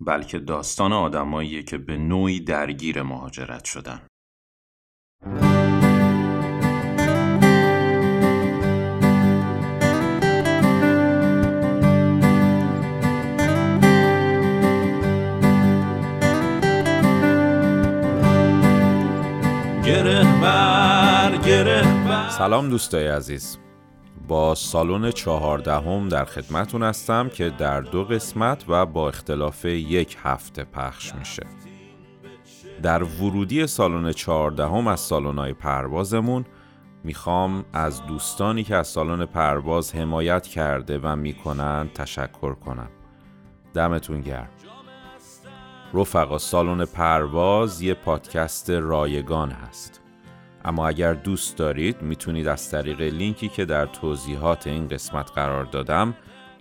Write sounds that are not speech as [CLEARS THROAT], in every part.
بلکه داستان آدماییه که به نوعی درگیر مهاجرت شدن. سلام دوستای عزیز. با سالن چهاردهم در خدمتون هستم که در دو قسمت و با اختلاف یک هفته پخش میشه. در ورودی سالن چهاردهم از سالن‌های پروازمون می‌خوام از دوستانی که از سالن پرواز حمایت کرده و می‌کنن تشکر کنم. دمتون گرم. رفقا سالن پرواز یه پادکست رایگان هست. اما اگر دوست دارید می‌تونید از طریق لینکی که در توضیحات این قسمت قرار دادم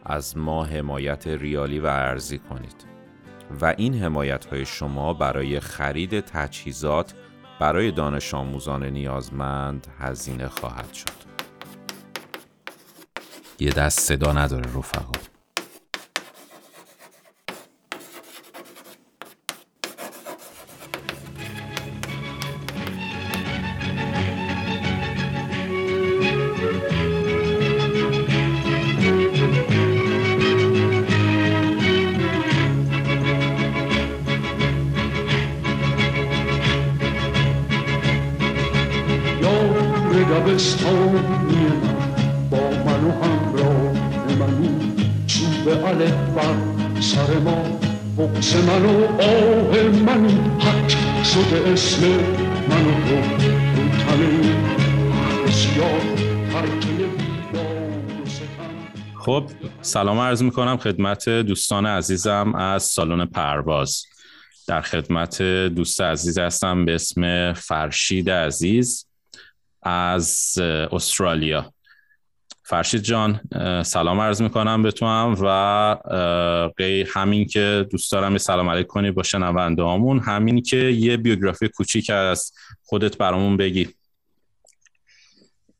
از ما حمایت ریالی و ارزی کنید. و این حمایت های شما برای خرید تجهیزات برای دانش آموزان نیازمند هزینه خواهد شد. یه دست صدا نداره رفقا. بغز من و آه منی حق شده اسم من و رو ترکه خب سلام عرض می‌کنم خدمت دوستان عزیزم از سالن پرواز. در خدمت دوست عزیز هستم به اسم فرشید عزیز از استرالیا. فرشید جان سلام عرض می‌کنم به تو هم و قی همین که دوست دارم یه سلام علیک کنی با شنونده همون همین که یه بیوگرافی کوچیک از خودت برامون بگی.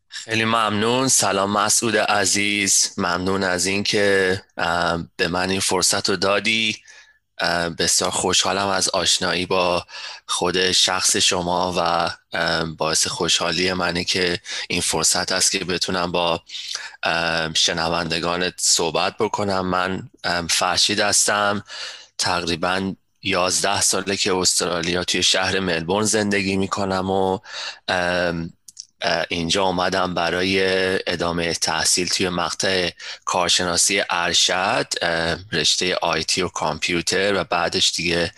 خیلی ممنون. سلام مسعود عزیز. ممنون از اینکه به من این فرصت رو دادی. بسیار خوشحالم از آشنایی با خود شخص شما و باعث خوشحالی منی که این فرصت است که بتونم با شنوندگانت صحبت بکنم. من فرشید هستم. تقریبا یازده ساله که استرالیا توی شهر ملبورن زندگی می‌کنم و اینجا اومدم برای ادامه تحصیل توی مقطع کارشناسی ارشد رشته آیتی و کامپیوتر و بعدش دیگه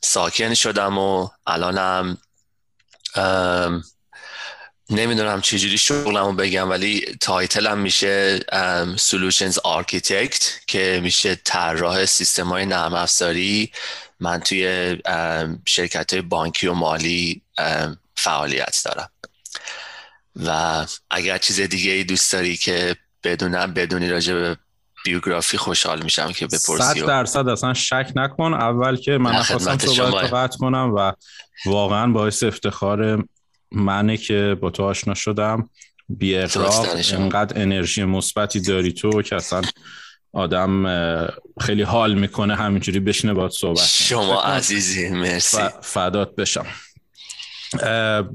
ساکن شدم و الانم نمی‌دونم چجوری شغلمو بگم ولی تایتلم میشه Solutions Architect که میشه طراح سیستم های نرم افزاری من توی شرکت های بانکی و مالی فعالیت دارم. و اگر چیز دیگه ای دوست داری که بدونم بدونی راجع به بیوگرافی خوشحال میشم که بپرسی صد درصد اصلا شک نکن. اول که من خواستم صحبت قطع کنم و واقعا باعث افتخار منه که با تو آشنا شدم. بی اغراق انقدر انرژی مثبتی داری تو که اصلا آدم خیلی حال می‌کنه همینجوری بشینه پای صحبت شما عزیزی مرسی. فدات بشم.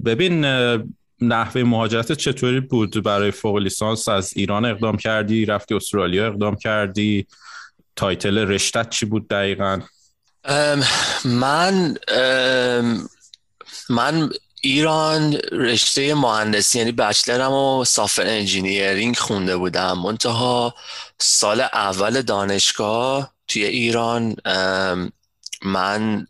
ببین نحوه مهاجرت چطوری بود برای فوق لیسانس؟ از ایران اقدام کردی؟ رفتی استرالیا اقدام کردی؟ title رشتت چی بود دقیقا؟ من من ایران رشته مهندسی یعنی بچلرم و سافر انجینیرینگ خونده بودم. منتها سال اول دانشگاه توی ایران من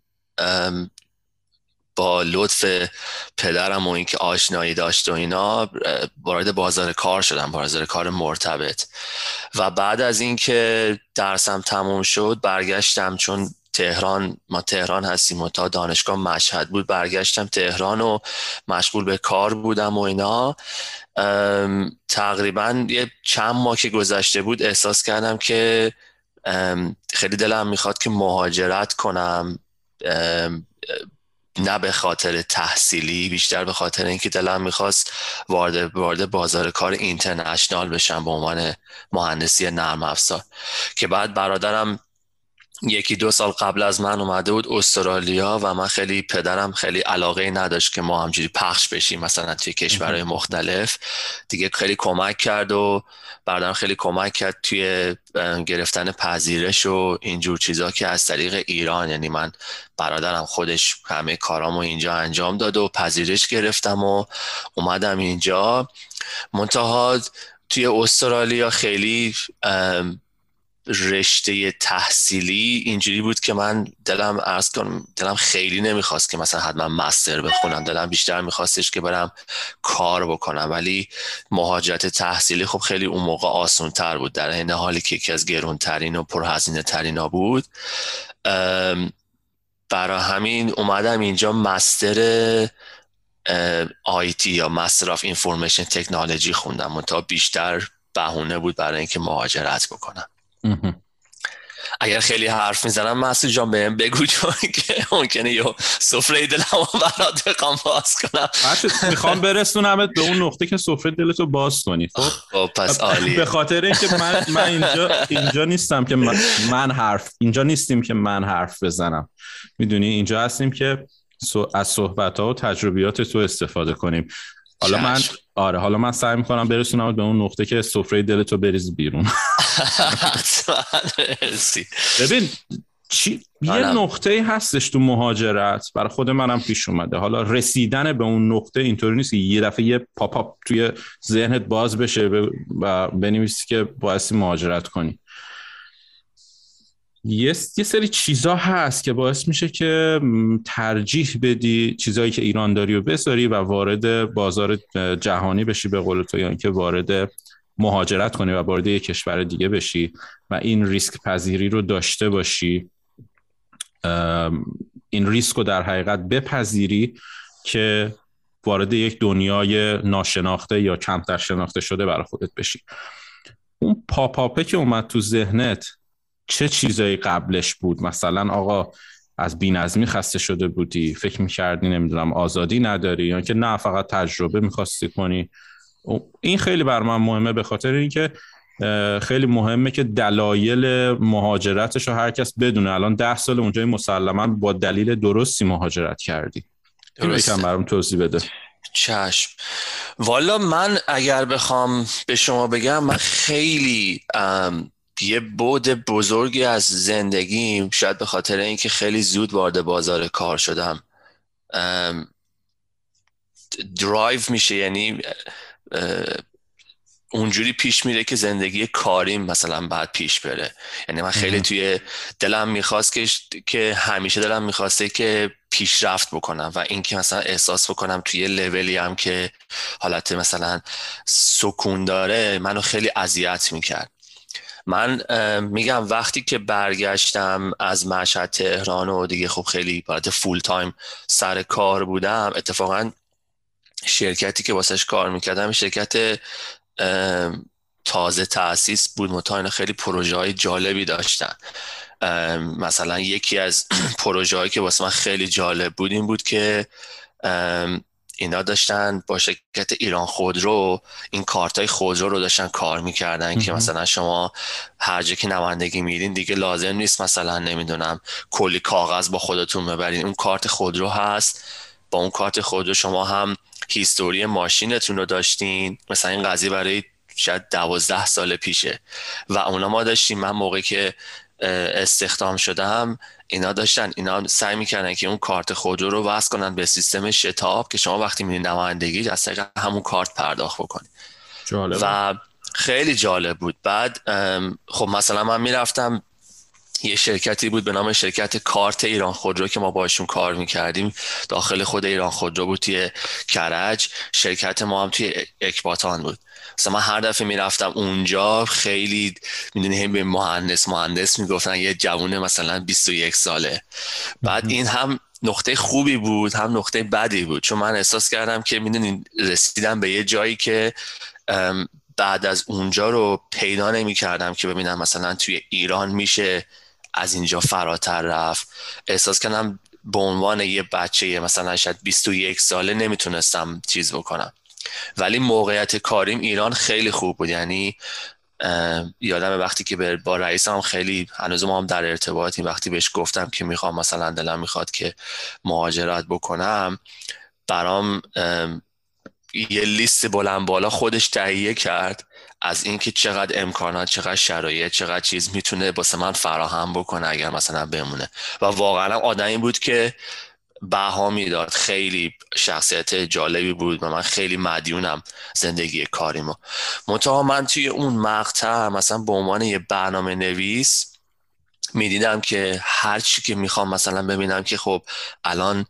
با لطف پدرم و اینکه آشنایی داشت و اینا وارد بازار کار شدم بازار کار مرتبط. و بعد از اینکه درسم تموم شد برگشتم چون تهران ما تهران هستیم و تا دانشگاه مشهد بود برگشتم تهران و مشغول به کار بودم و اینا. تقریبا یه چند ماه که گذشته بود احساس کردم که خیلی دلم می‌خواد که مهاجرت کنم. نه به خاطر تحصیلی بیشتر به خاطر اینکه دلم می‌خواست وارد وارد بازار کار اینترنشنال بشم به عنوان مهندسی نرم افزار. که بعد برادرم یکی دو سال قبل از من اومده بود استرالیا و من خیلی پدرم خیلی علاقه نداشت که ما همجوری پخش بشیم مثلا توی کشورهای مختلف. دیگه خیلی کمک کرد و برادرم خیلی کمک کرد توی گرفتن پذیرش و اینجور چیزا که از طریق ایران یعنی من برادرم خودش همه کارامو اینجا انجام داد و پذیرش گرفتم و اومدم اینجا. منتها توی استرالیا خیلی رشته تحصیلی اینجوری بود که من دلم ارز کنم دلم خیلی نمی‌خواست که مثلا حتما مستر بخونم. دلم بیشتر میخواستش که برم کار بکنم. ولی مهاجرت تحصیلی خب خیلی اون موقع آسون تر بود. در این حالی که یکی از گرونترین و پرهزینه ترین ها بود برای همین اومدم اینجا master IT یا master of information technology خوندم. تا بیشتر بهونه بود برای اینکه مهاجرت بکنم. اگر خیلی حرف می‌زنم مسعود جان بهم بگو چون که ممکنه یه سفره دلمو برات بخوام باز کنم. می‌خوام برسونمت به اون نقطه که سفره دلتو باز کنی خب, خب، پس عالی به خاطر اینکه من, من اینجا اینجا نیستم که من, حرف اینجا نیستیم که من حرف بزنم. می‌دونی؟ اینجا هستیم که از صحبت ها و تجربیات تو استفاده کنیم. حالا من آره حالا من سعی می‌کنم برسونم به اون نقطه که سفره دلتو بریز بیرون. [LAUGHS] ببین چی یه آره. نقطه هستش تو مهاجرت برای خود منم پیش اومده. حالا رسیدن به اون نقطه اینطوری نیست که یه دفعه یه پاپ اپ توی ذهنت باز بشه و بنویسی که باعثی مهاجرت کنی. یه, یه سری چیزا هست که باعث میشه که ترجیح بدی چیزایی که ایران داری و بذاری و وارد بازار جهانی بشی به قول تو یا اینکه وارد مهاجرت کنی و وارد یک کشور دیگه بشی و این ریسک پذیری رو داشته باشی. این ریسک رو در حقیقت بپذیری که وارد یک دنیای ناشناخته یا کمتر شناخته شده برای خودت بشی. اون پاپاپه که اومد تو ذهنت چه چیزایی قبلش بود؟ مثلا آقا از بینظمی خسته شده بودی فکر می‌کردی نمی‌دونم آزادی نداری یا که نه فقط تجربه می‌خواستی کنی؟ این خیلی بر من مهمه به خاطر اینکه خیلی مهمه که دلایل مهاجرتش رو هر کس بدونه. الان ده سال اونجای مسلما با دلیل درستی مهاجرت کردی. درسته. برام توضیح بده. چشم. والا من اگر بخوام به شما بگم من خیلی یه بود بزرگی از زندگیم شاید به خاطر اینکه خیلی زود وارد بازار کار شدم. درایو میشه یعنی اونجوری پیش میره که زندگی کاریم مثلا بعد پیش بره. یعنی من خیلی توی دلم می‌خواست که که همیشه دلم می‌خواسته که پیشرفت بکنم و اینکه مثلا احساس بکنم توی لولی هم که حالت مثلا سکون داره منو خیلی اذیت می‌کرد. من میگم وقتی که برگشتم از مشهد تهران و دیگه خب خیلی باید full time سر کار بودم اتفاقا شرکتی که واسش کار می‌کردم شرکت تازه تاسیس بود. متاین خیلی پروژه های جالبی داشتن. مثلا یکی از [CLEARS THROAT] پروژه هایی که واسه من خیلی جالب بود این بود که اینا داشتن با شرکت ایران خودرو این کارت های خودرو رو داشتن کار می‌کردن که مثلا شما هر جا که نمایندگی میرین دیگه لازم نیست مثلا نمی‌دونم کلی کاغذ با خودتون ببرین. اون کارت خودرو هست. با اون کارت خودرو شما هم هیستوری ماشینتون رو داشتین. مثلا این قضیه برای شاید دوازده سال پیشه. و اونا ما داشتیم من موقعی که استخدام شدم اینا داشتن اینا سعی می‌کردن که اون کارت خودرو رو وصل کنن به سیستم شتاب که شما وقتی میرین نمایندگی از طریق همون کارت پرداخت بکنید. و خیلی جالب بود. بعد خب مثلا من می‌رفتم یه شرکتی بود به نام شرکت کارت ایران خودرو که ما باشون کار می‌کردیم. داخل خود ایران خودرو بود توی کرج. شرکت ما هم توی اکباتان بود. مثلا من هر دفعه می‌رفتم اونجا خیلی می‌دونی به مهندس مهندس می‌گفتن یه جوونه مثلا 21 ساله. بعد این هم نقطه خوبی بود هم نقطه بدی بود. چون من احساس کردم که می‌دونی رسیدم به یه جایی که بعد از اونجا رو پیدا نمی کردم که ببینم مثلا توی ایران میشه از اینجا فراتر رفت. احساس کردم به عنوان یه بچه مثلا شاید 21 ساله نمی‌تونستم چیز بکنم. ولی موقعیت کاریم ایران خیلی خوب بود. یعنی یادم وقتی که با رئیسم خیلی هنوز ما هم در ارتباطیم. وقتی بهش گفتم که می‌خوام مثلا دلم می‌خواد که مهاجرت بکنم برام یه لیست بلند بالا خودش تهیه کرد از اینکه چقدر امکانات چقدر شرایط چقدر چیز می‌تونه واسه من فراهم بکنه اگر مثلا بمونه. و واقعا آدمی بود که بها می‌داد. خیلی شخصیت جالبی بود و من خیلی مدیونم زندگی کاریمو. منتها من توی اون مقطع مثلا به عنوان یه برنامه نویس می‌دیدم که هر چی که می‌خوام مثلا ببینم که خب الان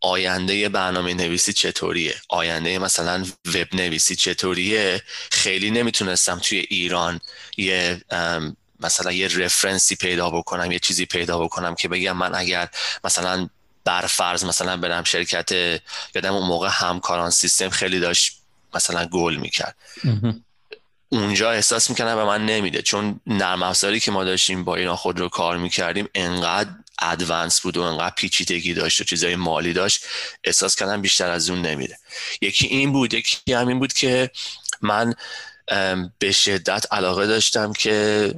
آینده برنامه نویسی چطوریه؟ آینده مثلا وب نویسی چطوریه؟ خیلی نمی‌تونستم توی ایران یه مثلا یه رفرنسی پیدا بکنم یه چیزی پیدا بکنم که بگم من اگر مثلا بر فرض مثلا برم شرکت یادم اون موقع همکاران سیستم خیلی داشت مثلا گل می‌کرد. اونجا احساس می‌کنم به من نمیده. چون نرم افزاری که ما داشتیم با اینا خود رو کار می‌کردیم انقدر ادوانس بود و انقدر پیچیدگی داشت و چیزای مالی داشت احساس کردم بیشتر از اون نمیده. یکی این بود یکی همین بود که من به شدت علاقه داشتم که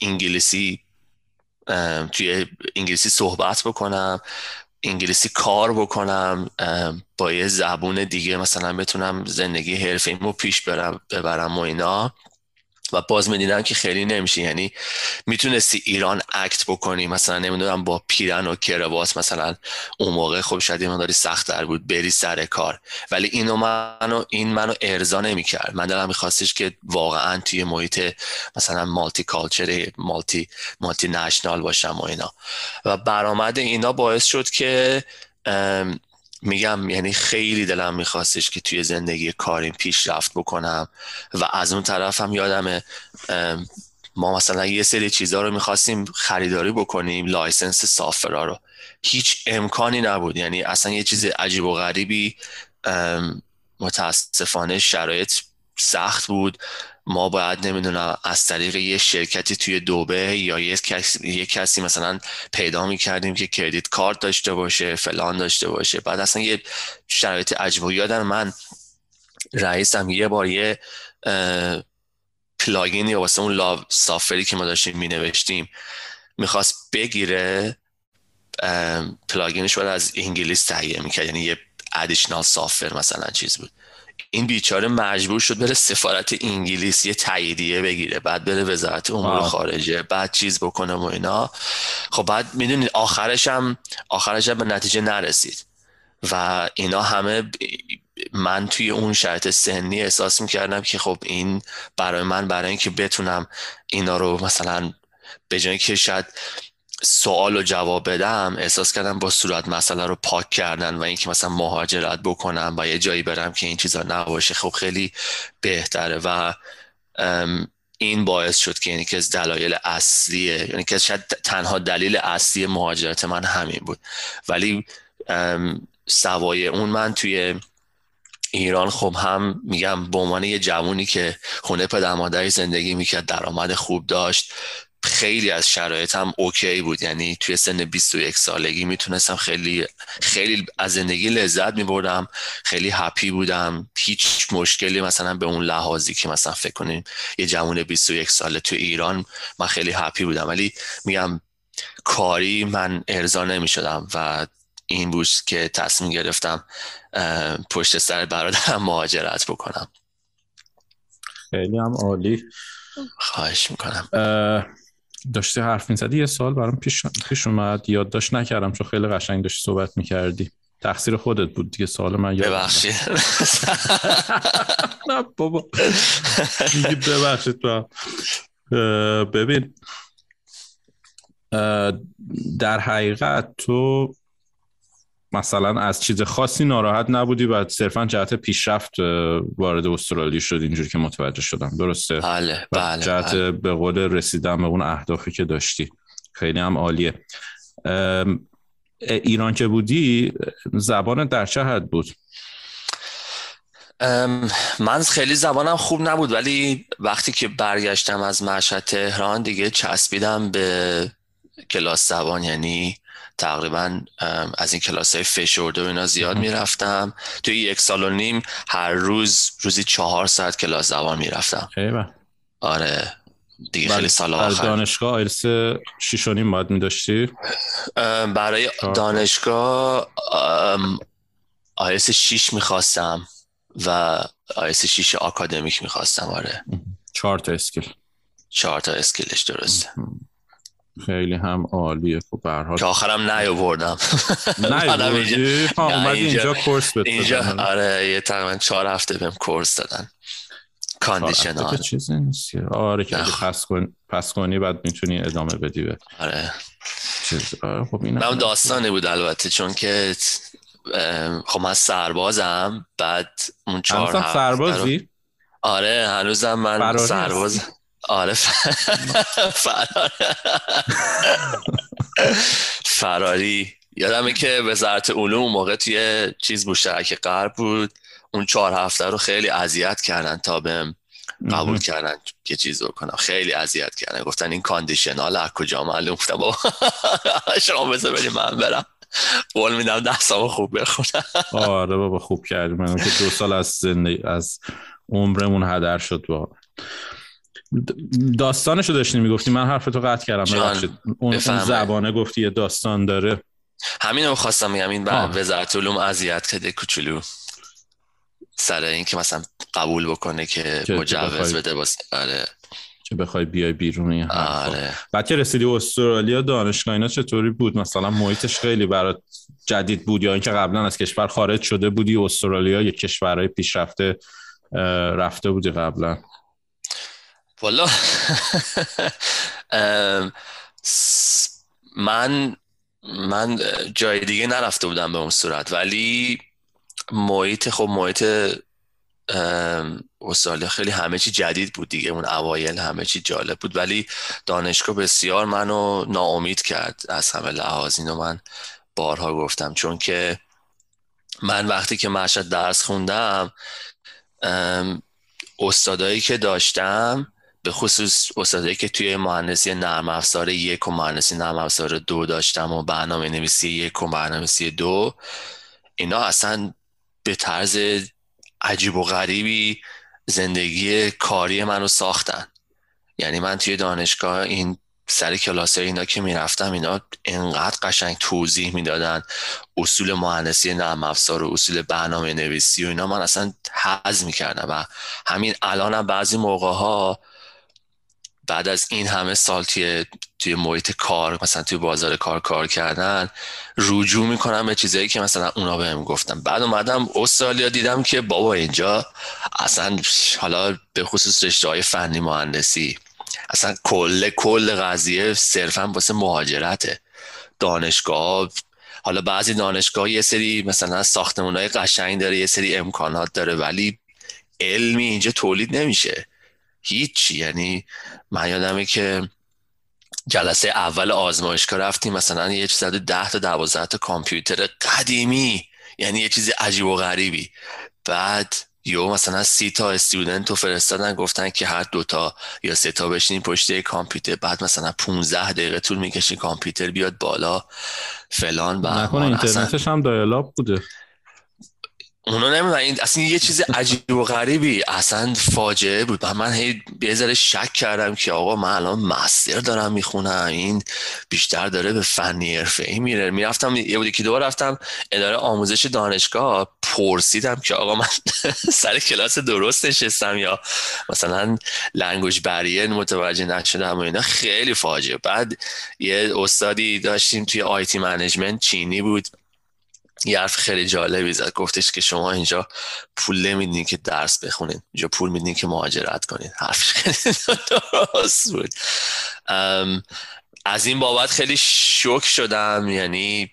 انگلیسی توی انگلیسی صحبت بکنم انگلیسی کار بکنم با یه زبون دیگه مثلا بتونم زندگی حرفه رو پیش برم ببرم و اینا. و باز می‌دیدم که خیلی نمیشه. یعنی می‌تونستی ایران اکت بکنی مثلا نمی‌دونم با پیرن و کروات مثلا اون موقع خب شاید یه داری سخت در بود بری سر کار. ولی اینو منو این منو ارضا نمی‌کرد. من دلم میخواستش که واقعا توی محیط مثلا مالتی کالچر مالتی مالتی نشنال باشم و اینا. و برآمد اینا باعث شد که میگم یعنی خیلی دلم میخواستش که توی زندگی کاریم پیشرفت بکنم و از اون طرف هم یادمه ما مثلا یه سری چیزها رو می‌خواستیم خریداری بکنیم license software ا رو. هیچ امکانی نبود. یعنی اصلا یه چیز عجیب و غریبی متاسفانه شرایط سخت بود. ما باید نمی‌دونم از طریق یه شرکتی توی دوبی یا یه کسی, یه کسی مثلا پیدا می‌کردیم که credit card داشته باشه فلان داشته باشه. بعد اصلا یه شرایط عجب یادم من رئیسم یه بار یه plugin یا واسه اون law software ی که ما داشتیم می نوشتیم می‌خواست بگیره plugin ش باید از انگلیس تهیه می‌کرد. یعنی یه additional software مثلا چیز بود. این بیچاره مجبور شد بره سفارت انگلیس یه تاییدیه بگیره بعد بره وزارت امور خارجه بعد چیز بکنه و اینا. خب بعد می‌دونید آخرش هم آخرش هم به نتیجه نرسید. و اینا همه من توی اون شرط سنی احساس می‌کردم که خب این برای من برای اینکه بتونم اینا رو مثلا به جایی که شاید سوال و جواب بدم احساس کردم با صورت مسئله رو پاک کردن و اینکه مثلا مهاجرت بکنم و یه جایی برم که این چیزا نباشه خب خیلی بهتره و این باعث شد که یعنی از دلایل اصلیه یعنی که شاید تنها دلیل اصلی مهاجرت من همین بود. ولی سوای اون من توی ایران خب هم میگم به عنوان یه جوونی که خونه پدر مادری زندگی می‌کرد درآمد خوب داشت خیلی از شرایطم اوکی بود. یعنی توی سن 21 سالگی می‌تونستم خیلی خیلی از زندگی لذت میبردم. خیلی هپی بودم. هیچ مشکلی مثلا به اون لحاظی که مثلا فکر کنیم یه جوون 21 ساله تو ایران من خیلی هپی بودم. ولی میگم کاری من ارضا نمی‌شدم و این بود که تصمیم گرفتم پشت سر برادرم مهاجرت بکنم. خیلی هم عالی. خواهش می‌کنم. داشتی حرف می‌زدی یه سال برام پیش, پیش اومد. یادداشت نکردم چون خیلی قشنگ داشتی صحبت می‌کردی. تقصیر خودت بود دیگه سوال من یاد ببخشید. [LAUGHS] نه بابا. ببخشید ببین در حقیقت تو مثلا از چیز خاصی ناراحت نبودی و صرفا جهت پیشرفت وارد استرالیا شد اینجوری که متوجه شدم. درسته؟ بله بله جهت بله. به قول رسیدن به اون اهدافی که داشتی. خیلی هم عالیه. ایران که بودی زبان در چه حد بود؟ من خیلی زبانم خوب نبود ولی وقتی که برگشتم از مشهد تهران دیگه چسبیدم به کلاس زبان یعنی تقریبا از این کلاس های فشرده و اینا زیاد می‌رفتم. توی یک سال و نیم هر روز روزی چهار ساعت کلاس زبان می‌رفتم. آره. دیگه خیلی سال آخر. دانشگاه آیلس شیش و نیم باید میداشتی؟ برای دانشگاه آیلس شیش می‌خواستم و آیلس شیش آکادمیک می‌خواستم آره. چهار تا skill. چهار تا skill ش درسته. خیلی هم عالیه. خب به که آخرم نیاوردم. [LAUGHS] نیاوردی اومدی اینجا course بده اینجا آره. یه تقریبا چهار هفته بهم course دادن. conditional. چیزی نیست. آره که پس کنی پس کنی بعد می‌تونی ادامه بدی به آره. چیز. آره خب این من داستانی بود البته چون که خب من سربازم بعد اون چهار هفته سربازی؟ آره هنوزم من سرباز آره فرار فراری. یادمه که وزارت علوم موقع توی چیز مشترک غرب بود. اون چهار هفته رو خیلی اذیت کردن تا بهم قبول کردن که چیز بکنم خیلی اذیت کردن. گفتن این کاندیشنال از کجا معلوم گفتم بابا شما بذار بریم من برم. قول میدم دستامو خوب بخونم. آره بابا خوب کردی. من که دو سال از زندگی از عمرمون هدر شد. با داستانشو داشتی می‌گفتی؟ من حرفتو قطع کردم اون, اون زبانه گفتی یه داستان داره. همینو خواستم میگم این وزارت علوم اذیت کرده کوچولو. سر این که مثلا قبول بکنه که مجوز بده واسه آره. که بخوای بیای بیرون این آره. بعد که رسیدی استرالیا دانشگاه اینا چطوری بود؟ مثلا محیطش خیلی برات جدید بود یا اینکه قبلا از کشور خارج شده بودی استرالیا یا کشورهای پیشرفته رفته بودی قبلا؟ والا [LAUGHS] من من جای دیگه نرفته بودم به اون صورت. ولی محیط خب محیط استرالیا خیلی همه چی جدید بود دیگه. اون اوایل همه چی جالب بود. ولی دانشگاه بسیار منو ناامید کرد از همه لحاظ. اینو من بارها گفتم. چون که من وقتی که مشهد درس خوندم استادایی که داشتم به خصوص استادایی که توی مهندسی نرم افزار یک و مهندسی نرم افزار دو داشتم و برنامه نویسی یک و برنامه نویسی دو اینا اصلا به طرز عجیب و غریبی زندگی کاری منو ساختن. یعنی من توی دانشگاه این سر کلاس اینا که می‌رفتم اینا انقدر قشنگ توضیح می‌دادن اصول مهندسی نرم افزار و اصول برنامه نویسی و اینا من اصلا حز می‌کردم. و همین الانم بعضی موقع ها بعد از این همه سال توی توی محیط کار مثلا توی بازار کار کار کردن رجوع می‌کنم به چیزایی که مثلا اونا بهم گفتم بعد اومدم استرالیا دیدم که بابا اینجا اصلا حالا به خصوص رشته های فنی مهندسی اصلا کل کل قضیه صرفا واسه مهاجرته. دانشگاه حالا بعضی دانشگاه یه سری مثلا ساختمون های قشنگ داره یه سری امکانات داره ولی علمی اینجا تولید نمیشه. هیچ یعنی من یادمه که جلسه اول آزمایشگاه رفتیم مثلا یه چیز ده تا دوازده تا کامپیوتر قدیمی. یعنی یه چیز عجیب و غریبی. بعد یا مثلا سی تا استودنت رو فرستادن گفتن که هر دوتا یا سه تا بشینین پشت کامپیوتر. بعد مثلا 15 دقیقه طول می‌کشه کامپیوتر بیاد بالا. فلان بعد نکنه اینترنتش هم dial-up بوده. اونا نمی‌دونن. این اصلا یه چیز عجیب و غریبی. اصلا فاجعه بود. و من هی یه ذره شک کردم که آقا من الان master دارم می‌خونم. این بیشتر داره به فنی حرفه ای میره. می‌رفتم یه بودی که دو رفتم اداره آموزش دانشگاه. پرسیدم که آقا من [LAUGHS] سر کلاس درست نشستم یا مثلا language barrier متوجه نشدم و اینا. خیلی فاجعه. بعد یه استادی داشتیم توی آیتی منیجمنت چینی بود. یه حرف خیلی جالبی زد. گفتش که شما اینجا پول نمیدین که درس بخونید اینجا پول میدین که مهاجرت کنید حرفش خیلی درست بود. از این بابت خیلی شوک شدم. یعنی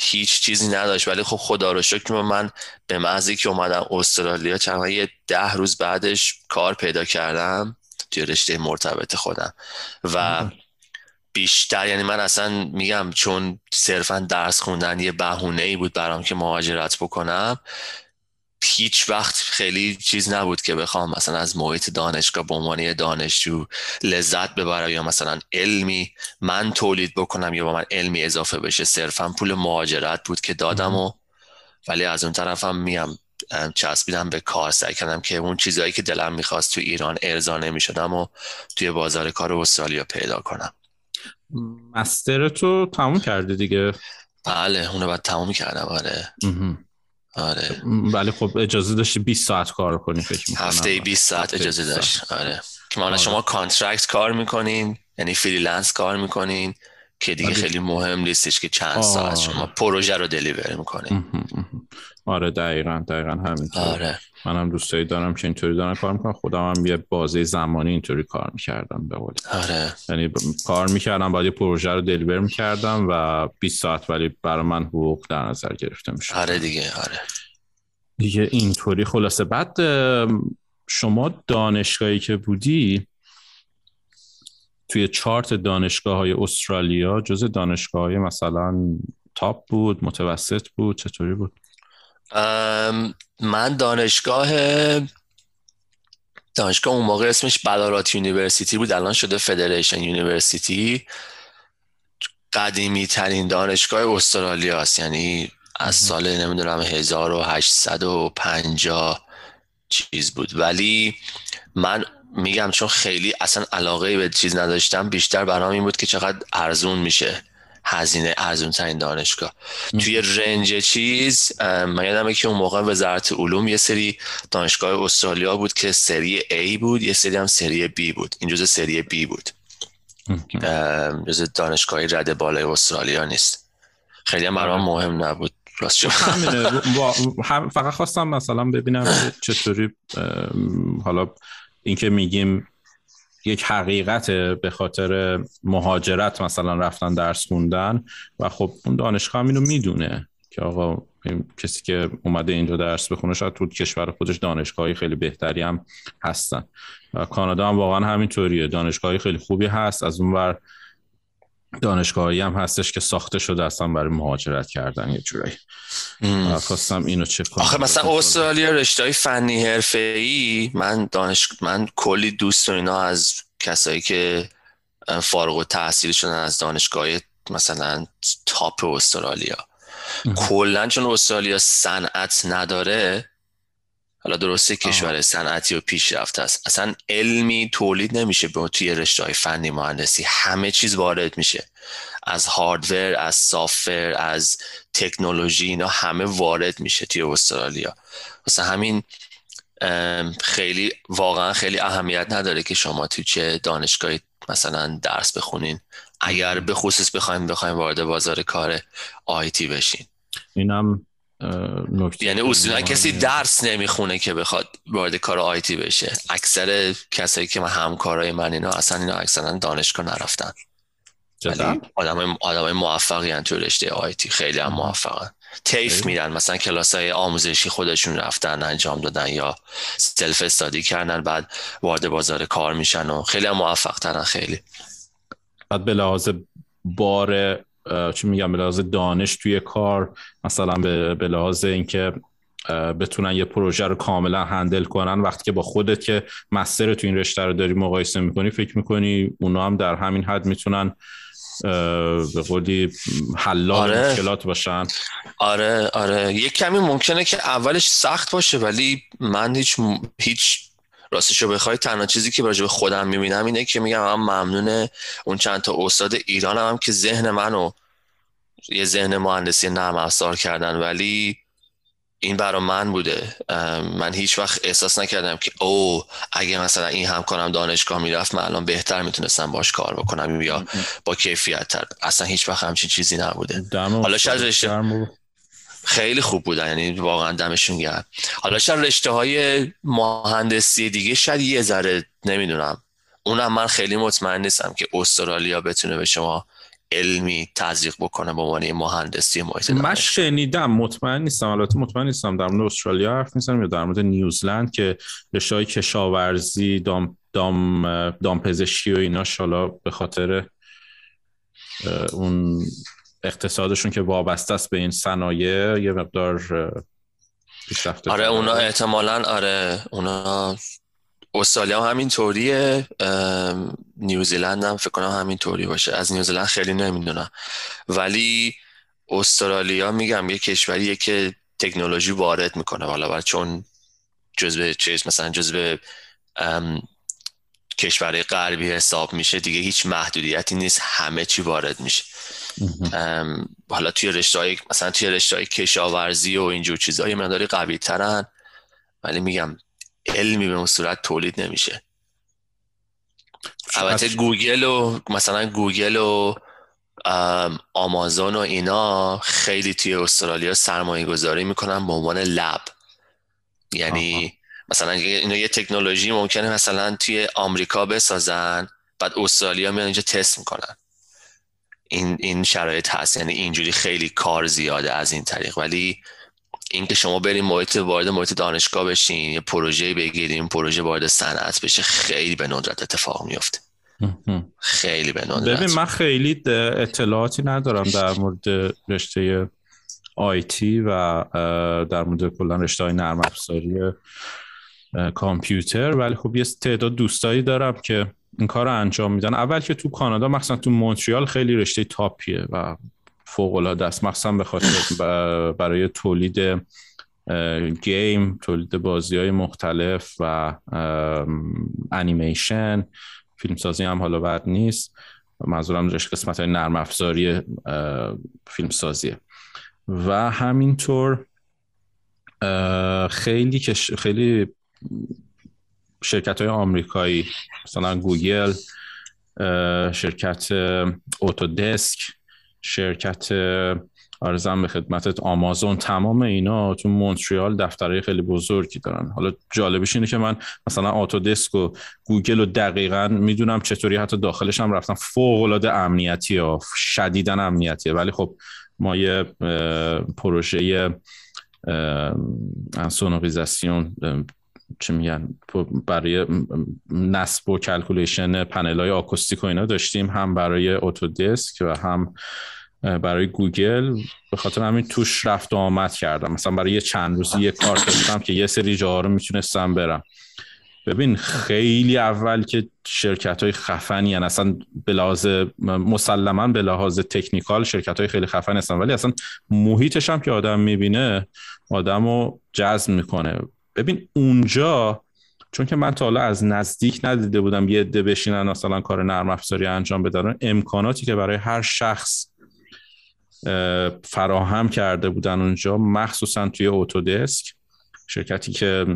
هیچ چیزی نداشت. ولی خب خدا رو شکر من به محضی که اومدم استرالیا چند یه ده روز بعدش کار پیدا کردم توی رشته مرتبط خودم. و بیشتر. یعنی من اصلا میگم چون صرفا درس خوندن یه بهونه ای بود برام که مهاجرت بکنم هیچ وقت خیلی چیز نبود که بخوام مثلا از محیط دانشگاه به عنوان دانشجو لذت ببرم یا مثلا علمی من تولید بکنم یا با من علمی اضافه بشه. صرفا پول مهاجرت بود که دادم و ولی از اون طرفم میام چسبیدم به کار. سعی کردم که اون چیزهایی که دلم می‌خواست تو ایران ارضا نمی‌شدم و توی بازار کار استرالیا پیدا کنم. master تو تموم کرده دیگه. بله اونو باید تموم کردم آره. آره. ولی خب اجازه داشتی 20 ساعت کار کنی فکر می‌کنم. هفته 20 ساعت اجازه داشت. آره. که ضمنا شما contract کار می‌کنین یعنی freelance کار می‌کنین. که دیگه خیلی مهم نیستش که چند ساعت شما پروژه رو deliver می‌کنین آره دقیقا دقیقا همینطور آره. منم دوستایی دارم که اینطوری دارم کار می‌کنم خودم هم یه بازه زمانی اینطوری کار می‌کردم به قول آره. یعنی کار می‌کردم بعد یه پروژه رو دلیور می‌کردم و 20 ساعت ولی برای من حقوق در نظر گرفته میشه آره دیگه آره. دیگه اینطوری خلاصه. بعد شما دانشگاهی که بودی توی چارت دانشگاه های استرالیا جز دانشگاه های مثلا top بود متوسط بود چطوری بود؟ من دانشگاه دانشگاه اون موقع اسمش Ballarat University بود الان شده Federation University. قدیمی ترین دانشگاه استرالیا است یعنی از سال نمی‌دونم 1850 چیز بود. ولی من میگم چون خیلی اصلا علاقه به چیز نداشتم بیشتر برام این بود که چقدر ارزون میشه هزینه ارزون ترین دانشگاه توی رنج چیز من یادمه که اون موقع وزارت علوم یه سری دانشگاه استرالیا بود که سری A بود یه سری هم سری B بود. این جزء سری B بود. جزء دانشگاهی رد بالای استرالیا نیست. خیلی هم برام مهم نبود. راست [LAUGHS] فقط خواستم مثلا ببینم [LAUGHS] چطوری حالا اینکه میگیم یک حقیقت به خاطر مهاجرت مثلا رفتن درس خوندن و خب اون دانشگاه هم اینو می‌دونه که آقا کسی که اومده اینجا درس بخونه شاید تو کشور خودش دانشگاهی خیلی بهتری هم هستن. و کانادا هم واقعا همینطوریه. دانشگاهی خیلی خوبی هست. از اون ور دانشگاهی هم هستش که ساخته شده اصلا برای مهاجرت کردن یه جورایی. خواستم اینو چک کنم. آخه مثلا استرالیا رشته فنی حرفه ای من دانش من کلی دوست و اینا از کسایی که فارغ و تحصیل شدن از دانشگاه مثلا تاپ استرالیا. کلا چون استرالیا صنعت نداره حالا درسته کشور صنعتی و پیشرفته است. اصلا علمی تولید نمیشه به توی رشته های فنی مهندسی. همه چیز وارد میشه. از هاردور از سافتور از تکنولوژی اینا همه وارد میشه توی استرالیا. مثلا همین خیلی واقعا خیلی اهمیت نداره که شما توی چه دانشگاهی مثلا درس بخونین. اگر به خصوص بخوایم بخوایم وارد بازار کار آیتی بشین. اینم یعنی اصولا کسی درس نمی‌خونه که بخواد وارد کار آیتی بشه. اکثر کسایی که من همکارای من اینا اصلا اینا اکثرا دانشگاه نرفتن. ولی آدم آدم موفقی تو رشته آیتی خیلی هم موفقن. TAFE میرن مثلا کلاس های آموزشی خودشون رفتن انجام دادن یا self study کردن بعد وارد بازار کار میشن و خیلی هم موفق ترن خیلی. بعد به لحاظ بار چی میگم به لحاظ دانش توی کار مثلا به لحاظ اینکه بتونن یه پروژه رو کاملا handle کنن. وقتی که با خودت که master تو این رشته رو داری مقایسه می‌کنی فکر می‌کنی اونا هم در همین حد می‌تونن به قولی حلال آره. مشکلات باشن. آره آره. یه کمی ممکنه که اولش سخت باشه ولی من هیچ هیچ راستش رو بخوای تنها چیزی که راجع به خودم می‌بینم اینه که میگم من ممنون اون چند تا استاد ایران هم, که ذهن منو یه ذهن مهندسی نرم افزار کردن ولی این برا من بوده. من هیچ وقت احساس نکردم که او اگه مثلا این همکارم دانشگاه می‌رفت من الان بهتر می‌تونستم باش کار بکنم یا با کیفیت تر اصلا هیچ وقت همچین چیزی نبوده. حالا شاید خیلی خوب بودن یعنی واقعا دمشون گرم. حالا شاید رشته های مهندسی دیگه شاید یه ذره نمی‌دونم. اونم من خیلی مطمئن نیستم که استرالیا بتونه به شما علمی تزریق بکنه به عنوان مهندسی محیط من شنیدم مطمئن نیستم البته مطمئن نیستم در مورد استرالیا حرف نیستم یا در مورد نیوزلند که رشته کشاورزی دام دام دام پزشکی و اینا شالا به خاطر اون اقتصادشون که وابسته است به این صنایع یه مقدار پیشرفته آره اونا احتمالا آره اونا استرالیا هم همین طوریه نیوزیلند هم فکر کنم همین طوری باشه. از نیوزیلند خیلی نمی‌دونم. ولی استرالیا میگم یه کشوریه که تکنولوژی وارد می‌کنه. حالا برای چون جزء چیز مثلا جزء کشورهای غربی حساب میشه دیگه هیچ محدودیتی نیست همه چی وارد میشه. حالا توی رشته مثلا توی رشته کشاورزی و اینجور چیزها یه مقداری قوی ترن ولی میگم علمی به اون صورت تولید نمیشه. البته گوگل و مثلا گوگل و آمازون و اینا خیلی توی استرالیا سرمایه گذاری می‌کنن به عنوان lab. یعنی مثلا اینا یه تکنولوژی ممکنه مثلا توی آمریکا بسازن بعد استرالیا میان اینجا تست می‌کنن. این این شرایط هست. یعنی اینجوری خیلی کار زیاده از این طریق. ولی اینکه شما بریم محیط وارد محیط دانشگاه بشین یه پروژه بگیریم پروژه وارد صنعت بشه خیلی به ندرت اتفاق میفته. خیلی به ندرت. ببین من خیلی اطلاعاتی ندارم در مورد رشته آیتی و در مورد کلا رشته های نرم افزاری کامپیوتر. ولی خب یه تعداد دوستایی دارم که این کار رو انجام میدن. اول که تو کانادا مثلا تو مونتریال خیلی رشته تاپیه و فوق العاده است. مخصوصا به خاطر برای تولید گیم تولید بازی های مختلف و انیمیشن. فیلم سازی هم حالا بد نیست. منظورم رشته قسمت های نرم افزاری فیلم سازیه و همینطور خیلی خیلی شرکت های آمریکایی مثلا گوگل شرکت اوتودسک شرکت آرزم به خدمتت آمازون تمام اینا تو مونتریال دفترهای خیلی بزرگی دارن. حالا جالبش اینه که من مثلا Autodesk و گوگل و دقیقا می‌دونم چطوری حتی داخلش هم رفتم فوق العاده امنیتی ها شدیدن امنیتیه. ولی خب ما یه پروژه insonorisation چه میگن برای نصب و calculation پنل های آکوستیک و اینا داشتیم هم برای Autodesk و هم برای گوگل. به خاطر همین توش رفت و آمد کردم. مثلا برای یه چند روزی یه کار داشتم که یه سری جاها رو می‌تونستم برم. ببین خیلی اول که شرکت های خفنی هن. اصلا به لحاظ مسلما به لحاظ تکنیکال شرکت های خیلی خفنی هستن ولی اصلا محیطش هم که آدم می‌بینه آدم رو جذب می‌کنه. ببین اونجا چون که من تا حالا از نزدیک ندیده بودم یه عده بشینن مثلا کار نرم افزاری انجام بدن. امکاناتی که برای هر شخص فراهم کرده بودن اونجا مخصوصا توی اتودسک. شرکتی که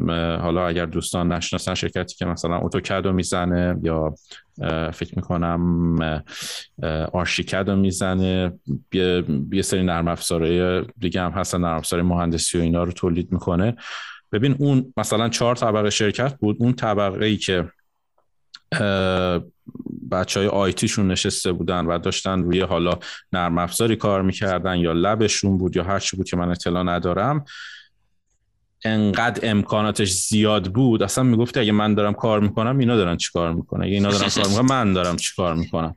حالا اگر دوستان نشناسن شرکتی که مثلا اتوکد می‌زنه یا فکر می‌کنم آرشیکد رو می‌زنه یه سری نرم افزارهای دیگه هم هستن نرم افزار مهندسی و اینا رو تولید می‌کنه. ببین اون مثلا چهار طبقه شرکت بود اون طبقه ای که بچه های آیتیشون نشسته بودن و داشتن روی حالا نرم افزاری کار می‌کردن یا لبشون بود یا هر چی بود که من اطلاع ندارم انقدر امکاناتش زیاد بود. اصلا می‌گفت اگه من دارم کار می‌کنم اینا دارن چی کار می‌کنن؟ اگه اینا دارن کار می‌کنن من دارم چی کار می‌کنم؟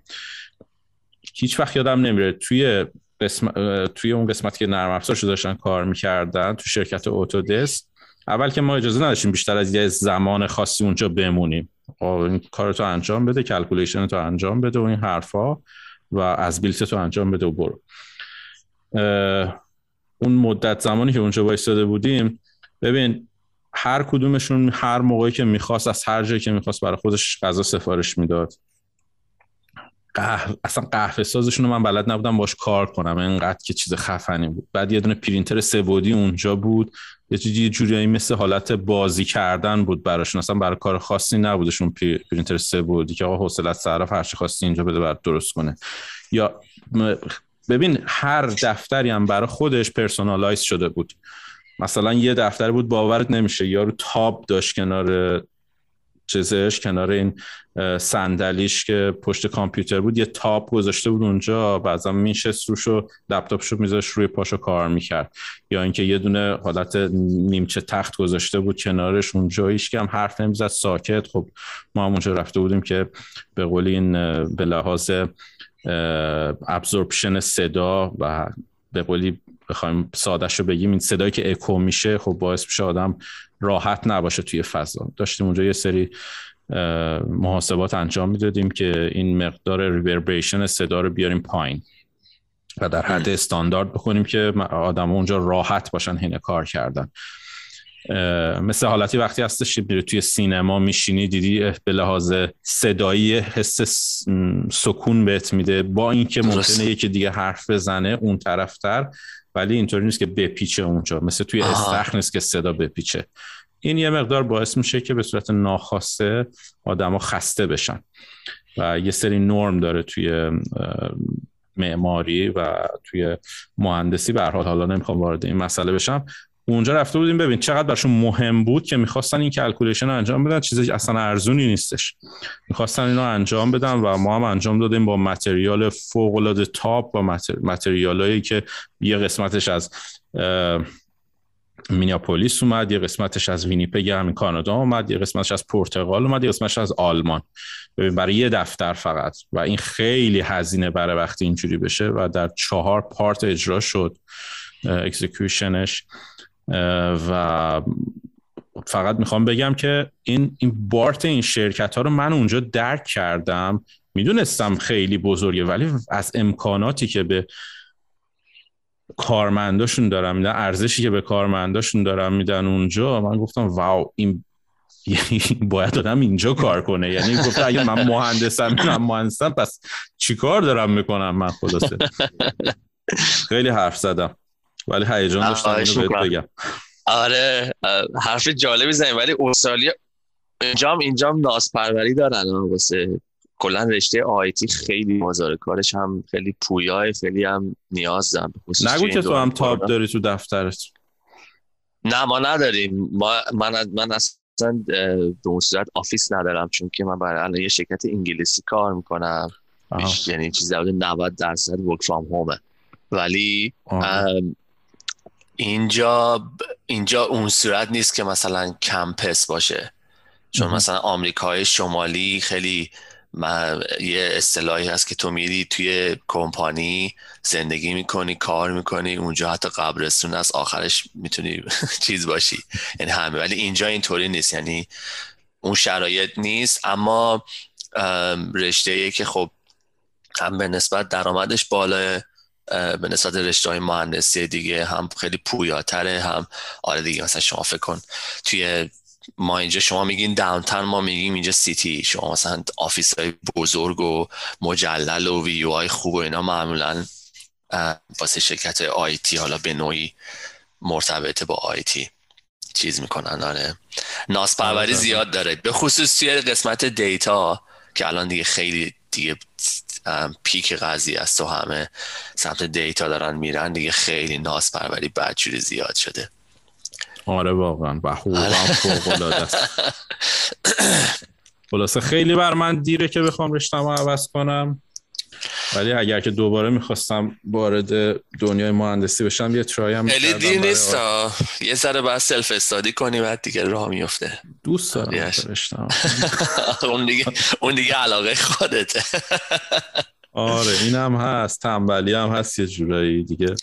هیچ وقت یادم نمیره توی توی اون قسمت که نرم افزارش داشتن کار می‌کردن تو شرکت Autodesk اول که ما اجازه نداشتیم بیشتر از یه زمان خاصی اونجا بمونیم. خب، این کار تو انجام بده calculation تو انجام بده و این حرفا و as-built تو انجام بده و برو. اون مدت زمانی که اونجا وایستاده بودیم ببین هر کدومشون هر موقعی که می‌خواست از هر جایی که می‌خواست برای خودش غذا سفارش می‌داد. قهوه اصلا قهوه سازشون رو من بلد نبودم باش کار کنم. اینقدر که چیز خفنی بود. بعد یه دونه پرینتر سبودی اونجا بود. یه جوری مثل حالت بازی کردن بود براشون اصلا برای کار خاصی نبودشون پرینتر سبودی که آقا حوصلت صرف هر چی خواستی اینجا بده برات درست کنه. یا ببین هر دفتری هم برای خودش personalize شده بود. مثلا یه دفتر بود باورت نمیشه. یارو تاب داشت کنار چیزش کنار این صندلیش که پشت کامپیوتر بود یه تاب گذاشته بود اونجا بعضا میشست روش و لپتاپشو میذاش روی پاشو کار می‌کرد. یا اینکه یه دونه حالت نیمچه تخت گذاشته بود کنارش اونجا هیچ کم حرف نمی‌زد ساکت. خب ما هم اونجا رفته بودیم که به قول این به لحاظ ابزورپشن صدا و به قولی بخوایم سادش رو بگیم این صدایی که اکو میشه خب باعث میشه آدم راحت نباشه توی فضا. داشتیم اونجا یه سری محاسبات انجام می‌دادیم که این مقدار ریوربریشن صدا رو بیاریم پایین و در حد استاندارد بکنیم که آدم اونجا راحت باشن هینه کار کردن. مثل حالتی وقتی هستش میره توی سینما میشینی دیدی به لحاظ صدایی حس سکون بهت میده. با اینکه ممکنه یکی دیگه حرف بزنه اون طرفتر ولی اینطوری نیست که بپیچه اونجا مثل توی استخر نیست که صدا بپیچه. این یه مقدار باعث میشه که به صورت ناخواسته آدما خسته بشن. و یه سری نرم داره توی معماری و توی مهندسی. به حال حالا نمی‌خوام وارد این مسئله بشم. اونجا رفته بودیم ببین چقدر براشون مهم بود که می‌خواستن این calculation رو انجام بدن چیزی اصلا ارزونی نیستش. می‌خواستن اینو انجام بدن و ما هم انجام دادیم با material فوق العاده top و material ایی که یه قسمتش از مینیاپولیس اومد یه قسمتش از وینیپگ همین کانادا اومد یه قسمتش از پرتغال اومد یه قسمتش از آلمان. ببین برای یه دفتر فقط. و این خیلی هزینه برای وقتی اینجوری بشه و در چهار part اجرا شد اکزیکیوشنش و فقط می‌خوام بگم که این این بارت این شرکت ها رو من اونجا درک کردم. می‌دونستم خیلی بزرگه ولی از امکاناتی که به کارمنداشون دارم میدن ارزشی که به کارمنداشون دارم میدن اونجا من گفتم واو این [LAUGHS] باید آدم اینجا کار کنه. یعنی گفتم اگه من مهندسم من مهندسم پس چیکار دارم می‌کنم من خلاصه؟ [LAUGHS] خیلی حرف زدم. ولی هیجان داشتم اینو بهت بگم. آره حرف جالبی زنیم ولی استرالیا اینجام اینجام ناسپروری دارن واسه کلا رشته IT خیلی بازار کارش هم خیلی پویای خیلی هم نیاز دارم نگو که تو هم تاب داری تو دفترت. نه ما نداریم. ما من من اصلا به اون صورت office ندارم چون که من برای الان یه شرکت انگلیسی کار می‌کنم. یعنی چیزی 90 درصد ورک فرام هومه ولی اینجا اینجا اون صورت نیست که مثلا کمپس باشه. چون مثلا آمریکای شمالی خیلی یه اصطلاحی هست که تو میری توی کمپانی زندگی می‌کنی کار می‌کنی اونجا حتی قبرستون از آخرش می‌تونی [LAUGHS] چیز باشی. یعنی همه. ولی اینجا اینطوری نیست. یعنی اون شرایط نیست. اما رشته که خب هم به نسبت درآمدش بالا به نسبت رشته های مهندسی دیگه هم خیلی پویاتره هم آره دیگه مثلا شما فکر کن توی ما اینجا شما میگین downtown ما میگیم اینجا city. شما مثلا office های بزرگ و مجلل و ویو های خوب و اینا معمولا واسه شرکت IT حالا به نوعی مرتبط با آیتی چیز می‌کنن آره. ناسپروری آره، زیاد داره به خصوص توی قسمت دیتا که الان دیگه خیلی دیگه پیک قضیه است و همه سمت دیتا دارن میرن دیگه خیلی ناس پروری بدجوری زیاد شده. آره واقعا. و حقوقم فوق العاده [LAUGHS] خلاصه خیلی بر من دیره که بخوام رشتم عوض کنم. ولی اگر که دوباره می‌خواستم وارد دنیای مهندسی بشم یه ترای هم خیلی دیر نیست یه ذره بعد self study کنی بعد دیگه راه میفته دوست دارم [LAUGHS] اون دیگه اون دیگه علاقه خودته. آره اینم هست. تنبلی هم هست یه جورایی دیگه.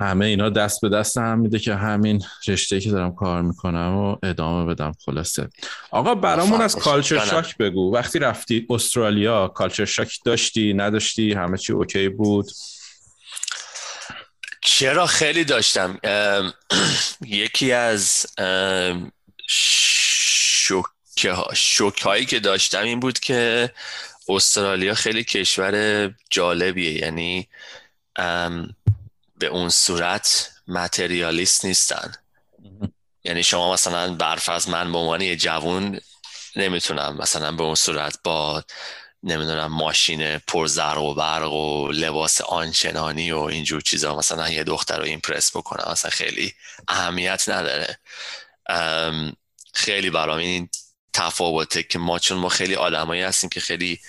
همه اینا دست به دست هم میده که همین رشته که دارم کار می‌کنم و ادامه بدم خلاصه. آقا برامون از culture shock بگو. وقتی رفتی استرالیا culture shock داشتی نداشتی؟ همه چی OK بود؟ چرا خیلی داشتم؟ [CLEARS THROAT] یکی از شوک هایی که داشتم این بود که استرالیا خیلی کشور جالبیه. یعنی به اون صورت متریالیست نیستن. یعنی شما مثلا برف از من به عنوان یه جوون نمی‌تونم مثلا به اون صورت با نمی‌دونم ماشین پر زرق و برق و لباس آنچنانی و اینجور چیزا مثلا یه دختر رو ایمپرس بکنم مثلا خیلی اهمیت نداره. خیلی برام این تفاوته که ما چون ما خیلی آدمایی هستیم که خیلی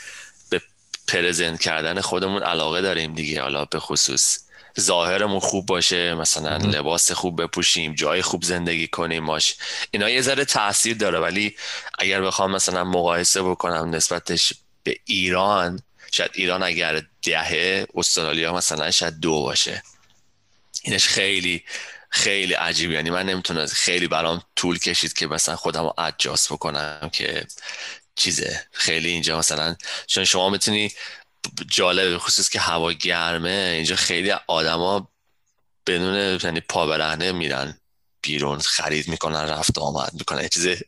به پرزنت کردن خودمون علاقه داریم دیگه حالا به خصوص ظاهرمون خوب باشه مثلا لباس خوب بپوشیم جای خوب زندگی کنیم ماش. اینا یه ذره تاثیر داره ولی اگر بخوام مثلا مقایسه بکنم نسبتش به ایران شاید ایران اگر دهه استرالیا مثلا شاید دو باشه. اینش خیلی خیلی عجیب یعنی من نمی‌تونم خیلی برام طول کشید که مثلا خودم رو ادجاست بکنم که چیزه. خیلی اینجا مثلا چون شما می‌تونی جالب خصوص که هوا گرمه اینجا خیلی آدما بدون یعنی پا برهنه میرن بیرون خرید می‌کنن رفت آمد می‌کنن. یه چیز [LAUGHS]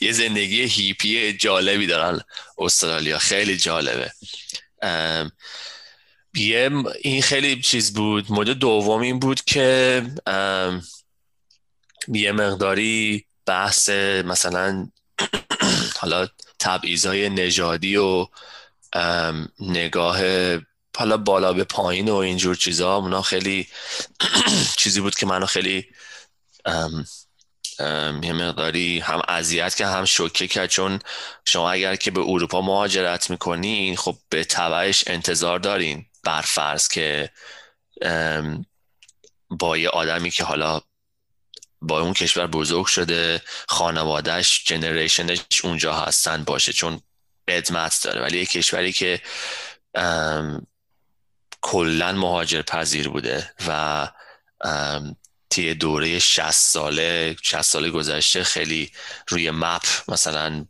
یه زندگی هیپی جالبی دارن استرالیا. خیلی جالبه. یه این خیلی چیز بود. مورد دوم این بود که یه مقداری بحث مثلا [CLEARS THROAT] حالا تبعیضای نژادی و نگاه حالا بالا به پایین و اینجور چیزا اونا خیلی [CLEARS THROAT] چیزی بود که منو خیلی یه مقداری هم اذیت که هم شوکه کرد. چون شما اگر که به اروپا مهاجرت می‌کنین خب به تبعش انتظار دارین. برفرض که با یه آدمی که حالا با اون کشور بزرگ شده خانوادهش جنریشنش اونجا هستن باشه. چون قدمت داره ولی یه کشوری که کلا مهاجر پذیر بوده و تی دوره 60 ساله 60 ساله گذشته خیلی روی مپ مثلا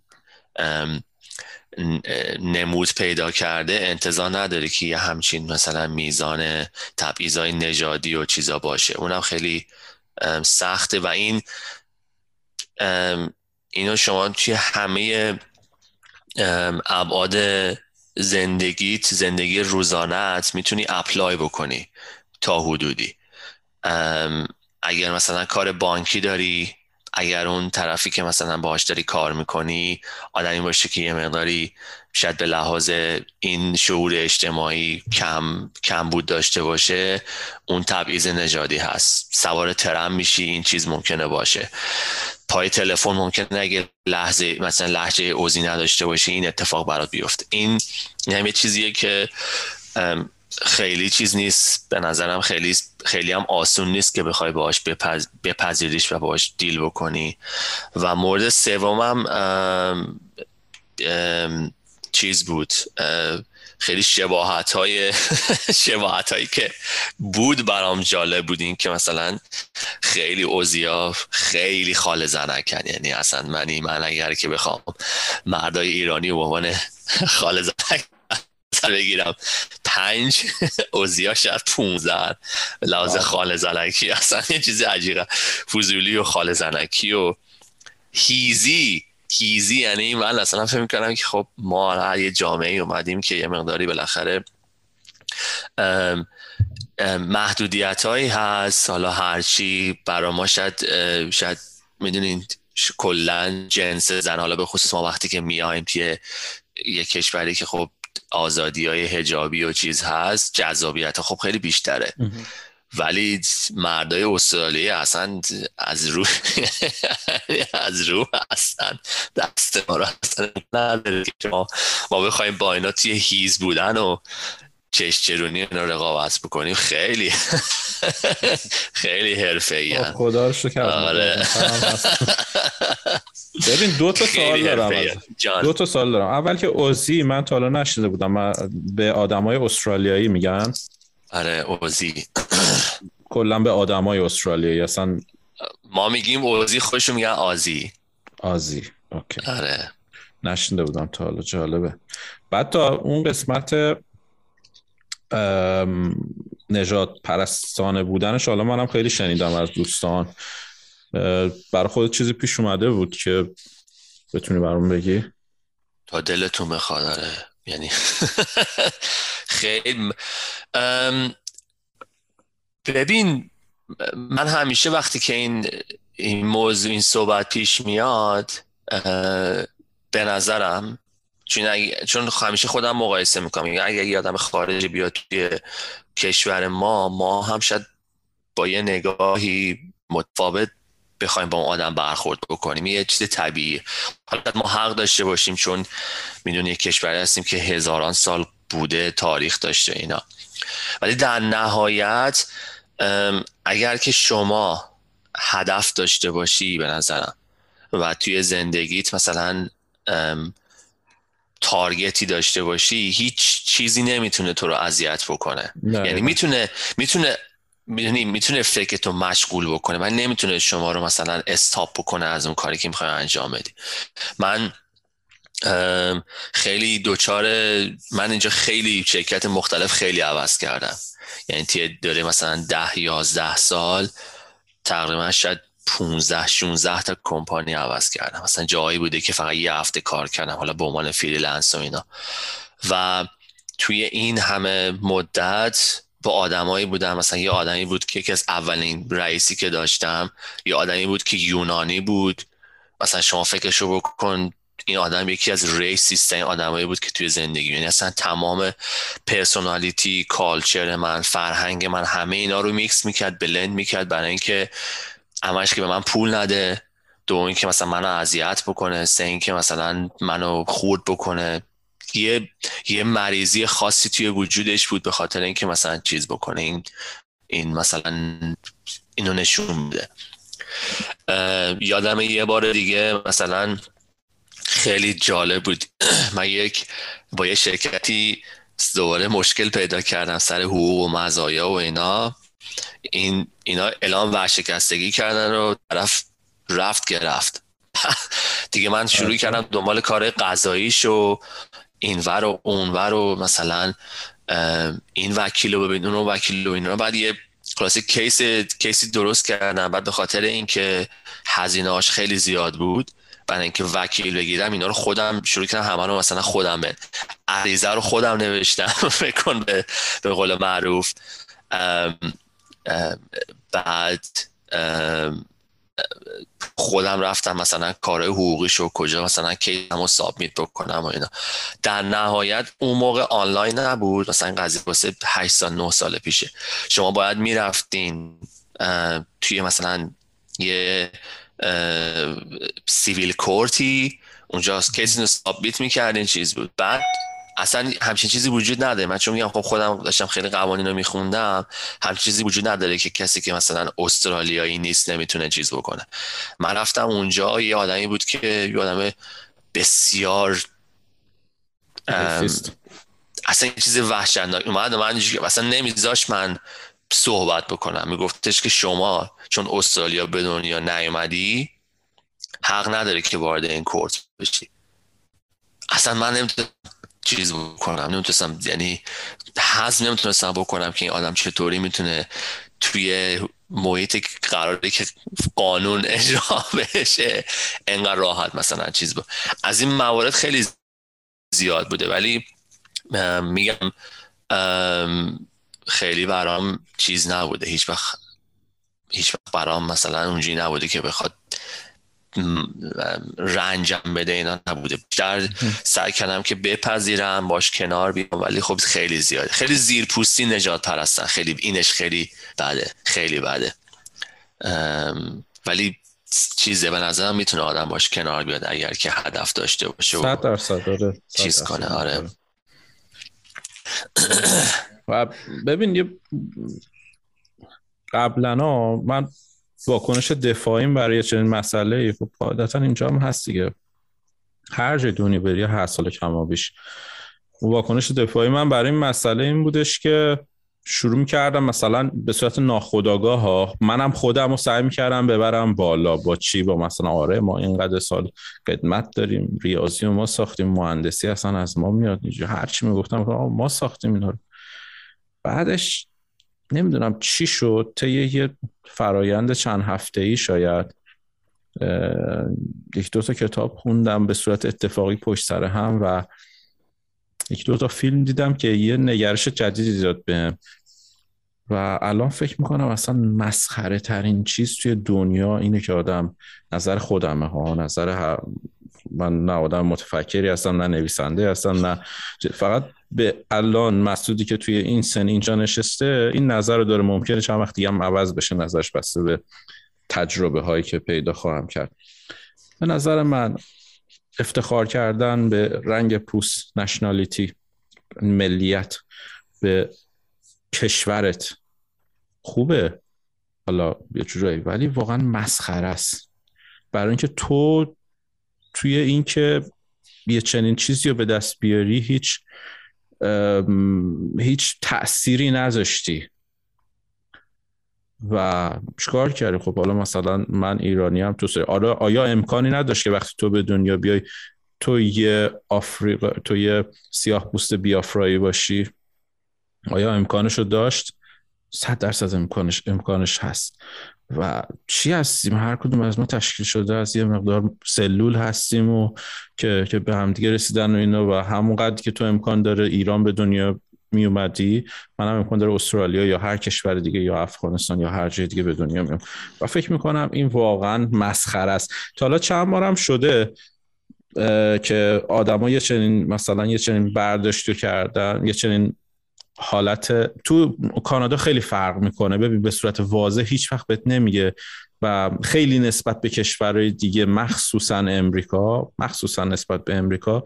نمود پیدا کرده انتظار نداره که یه همچین مثلا میزان تبعیضای نژادی و چیزا باشه. اونم خیلی سخته و این اینو شما توی همه ابعاد زندگیت زندگی روزانت می‌تونی اپلای بکنی تا حدودی. اگر مثلا کار بانکی داری اگر اون طرفی که مثلا باهاش داری کار می‌کنی آدمی باشه که یه مقداری شاید به لحاظ این شعور اجتماعی کم کم بود داشته باشه اون تبعیض نژادی هست. سوار ترم میشی این چیز ممکنه باشه. پای تلفن ممکنه اگه لحظه مثلا لحجه اوزی نداشته باشی این اتفاق برات بیفته. این یه چیزیه که خیلی چیز نیست. به نظرم خیلی خیلی هم آسون نیست که بخوای باهاش بپذ... بپذیریش و باهاش دیل بکنی. و مورد سومم چیز بود. خیلی شباهت های [LAUGHS] شباهت هایی که بود برام جالب بود این که مثلا خیلی اوزیا خیلی خال زنکن. یعنی اصلا منی من اگر که بخوام مردای ایرانی و عنوان [LAUGHS] خال زنک [LAUGHS] بگیرم پنج اوزیا شاید پونزن لحاظ خال زنکی اصلا یه چیزی عجیبه. فوزولی و خال زنکی و هیزی. هیزی یعنی من اصلا فکر می‌کنم که خب ما یه جامعه اومدیم که یه مقداری بالاخره محدودیت هایی هست. حالا هرچی برا ما شاید شاید می‌دونین کلا جنس زن حالا به خصوص ما وقتی که میایم توی یه کشوری که خب آزادی های هجابی و چیز هست جذابیت خب خیلی بیشتره. ولی مردای استرالیایی اصلا از رو [LAUGHS] از رو اصلا دست ما رو اصلا نداره که ما, ما بخوایم با اینا توی هیز بودن و چش چرونی اینا رقابت بکنیم. خیلی [LAUGHS] خیلی حرفه ای خدا رو شکر آره. [LAUGHS] ببین دو تا سوال دارم دو تا سوال دارم. اول که اوزی من تا حالا نشیده بودم. به آدمای استرالیایی میگن. آره اوزی. کلا به آدمای استرالیایی اصلا ما میگیم اوزی خوشو میگن آزی. آزی. اوکی. آره. نشنده بودم تا حالا جالبه. بعد تا اون قسمت نجات پرستانه بودنش حالا منم خیلی شنیدم از دوستان. برای خود چیزی پیش اومده بود که بتونی برام بگی؟ تا دلتون بخواد آره. یعنی [LAUGHS] خیلی ببین من همیشه وقتی که این این موضوع این صحبت پیش میاد به نظرم چون, چون همیشه خودم مقایسه می‌کنم. اگه یه آدم خارجی بیاد توی کشور ما ما هم شاید با یه نگاهی متفاوت بخوایم با اون آدم برخورد بکنیم. یه چیز طبیعیه حالا ما حق داشته باشیم چون می‌دونی کشوری هستیم که هزاران سال بوده تاریخ داشته اینا. ولی در نهایت اگر که شما هدف داشته باشی به نظرم و توی زندگیت مثلا target ی داشته باشی هیچ چیزی نمی‌تونه تو رو اذیت بکنه. یعنی می‌تونه می‌تونه می‌دونی می‌تونه فکر تو مشغول بکنه. من نمی‌تونه شما رو مثلا stop بکنه از اون کاری که می‌خوای انجام بدی. من خیلی دوچار من اینجا خیلی شرکت مختلف خیلی عوض کردم. یعنی توی داره مثلا ده یازده سال تقریبا شاید 15 16 تا کمپانی عوض کردم. مثلا جایی بوده که فقط یه هفته کار کردم حالا به عنوان freelance و اینا. و توی این همه مدت با آدمایی بودم. مثلا یه آدمی بود که یکی از اولین رئیسی که داشتم. یه آدمی بود که یونانی بود. مثلا شما فکرشو بکن این آدم یکی از racist ترین آدمایی بود که توی زندگی. یعنی اصلا تمام personality culture من فرهنگ من همه اینا رو میکس می‌کرد بلند می‌کرد برای اینکه همش که به من پول نده. دو اینکه مثلا منو اذیت بکنه. سه اینکه مثلا منو خورد بکنه. یه یه مریضی خاصی توی وجودش بود به خاطر اینکه مثلا چیز بکنه. این این مثلا اینو نشون بده یادم یه بار دیگه مثلا خیلی جالب بود. [CLEARS THROAT] من یک با یه شرکتی دوباره مشکل پیدا کردم سر حقوق و مزایا و اینا. این اینا اعلام ورشکستگی کردن رو طرف رفت گرفت [LAUGHS] دیگه من شروع کردم دنبال کار قضاییش و اینور و اونور و مثلا این وکیل رو ببین اون وکیل و اینا بعد یه خلاصه کیس کیسی درست کردم. بعد به خاطر اینکه هزینه‌اش خیلی زیاد بود برای اینکه وکیل بگیرم اینا رو خودم شروع کردم. همه رو مثلا خودم به عریضه رو خودم نوشتم. [LAUGHS] فکر به به قول معروف. بعد خودم رفتم مثلا کارهای حقوقی شو کجا مثلا case م رو submit بکنم و اینا. در نهایت اون موقع آنلاین نبود مثلا قضیه واسه 8 سال 9 سال پیشه. شما باید می‌رفتین توی مثلا یه civil court ی اونجا case رو submit می‌کردین چیز بود. بعد اصلا همچین چیزی وجود نداره. من چون میگم خب خودم داشتم خیلی قوانین رو میخوندم همچین چیزی وجود نداره که کسی که مثلا استرالیایی نیست نمی‌تونه چیز بکنه. من رفتم اونجا یه آدمی بود که یه آدم بسیار اصلا یه چیز وحشتناک. اومد من اصلا نمیذاش من صحبت بکنم. میگفتش که شما چون استرالیا به دنیا نیومدی حق نداره که وارد این کورت بشی. اصلا من نمی‌تونم چیز بکنم. نمی‌تونستم یعنی حزم نمی‌تونستم بکنم که این آدم چطوری می‌تونه توی محیط قراره که قانون اجرا بشه انقدر راحت مثلا چیز بود از این موارد خیلی زیاد بوده. ولی میگم خیلی برام چیز نبوده. هیچ وقت هیچ وقت برام مثلا اونجوری نبوده که بخواد رنجم بده اینا نبوده. بیشتر سعی کردم که بپذیرم باش کنار بیام ولی خب خیلی زیاده خیلی زیرپوستی نجات پرستن. خیلی اینش خیلی بده. خیلی بده. ولی چیزه به نظرم می‌تونه آدم باش کنار بیاد اگر که هدف داشته باشه صد درصد آره. چیز کنه آره. و ببین یه قبلا من واکنش دفاعیم برای چنین مسئله خب قاعدتا اینجا هم هست دیگه. هر جای دونی بری هر سال کمابیش واکنش دفاعی من برای این مسئله این بودش که شروع می‌کردم مثلا به صورت ناخداگاه ها منم خودم رو سعی می‌کردم ببرم بالا. با چی؟ با مثلا آره ما اینقدر سال خدمت داریم ریاضی و ما ساختیم مهندسی اصلا از ما میاد اینجا. هر چی می‌گفتم ما ساختیم اینا رو. بعدش نمی‌دونم چی شد طی یه فرایند چند هفته ای شاید یک دو تا کتاب خوندم به صورت اتفاقی پشت سر هم و یک دو تا فیلم دیدم که یه نگرش جدیدی داد به و الان فکر می‌کنم اصلا مسخره ترین چیز توی دنیا اینه که آدم نظر خودمه ها نظر من نه آدم متفکری هستم نه نویسنده هستم نه فقط به الان مسعودی که توی این سن اینجا نشسته این نظر رو داره. ممکنه چند وقت دیگه هم عوض بشه نظرش بسته به تجربه هایی که پیدا خواهم کرد. به نظر من افتخار کردن به رنگ پوست نشنالیتی ملیت به کشورت خوبه. حالا یه جورایی ولی واقعا مسخره است. برای اینکه تو توی اینکه یه چنین چیزی رو به دست بیاری هیچ هیچ تأثیری نذاشتی. و چیکار کردی؟ خب حالا مثلا من ایرانی هم تو آره آیا امکانی نداشت که وقتی تو به دنیا بیای تو یه آفریقا تو یه سیاه پوست بیافرایی باشی؟ آیا امکانش رو داشت؟ صد درصد امکانش امکانش هست. و چی هستیم؟ هر کدوم از ما تشکیل شده از یه مقدار سلول هستیم و که, که به همدیگه رسیدن و اینا و همون قدر که تو امکان داره ایران به دنیا می اومدی من هم امکان داره استرالیا یا هر کشور دیگه یا افغانستان یا هر جای دیگه به دنیا میام. و فکر می‌کنم این واقعا مسخره است. تا حالا چند بارم شده که آدما یه چنین مثلا یه چنین برداشتی کردن یه چنین حالت تو کانادا خیلی فرق می‌کنه. ببین به صورت واضح هیچ وقت بهت نمیگه و خیلی نسبت به کشورهای دیگه مخصوصا امریکا مخصوصا نسبت به امریکا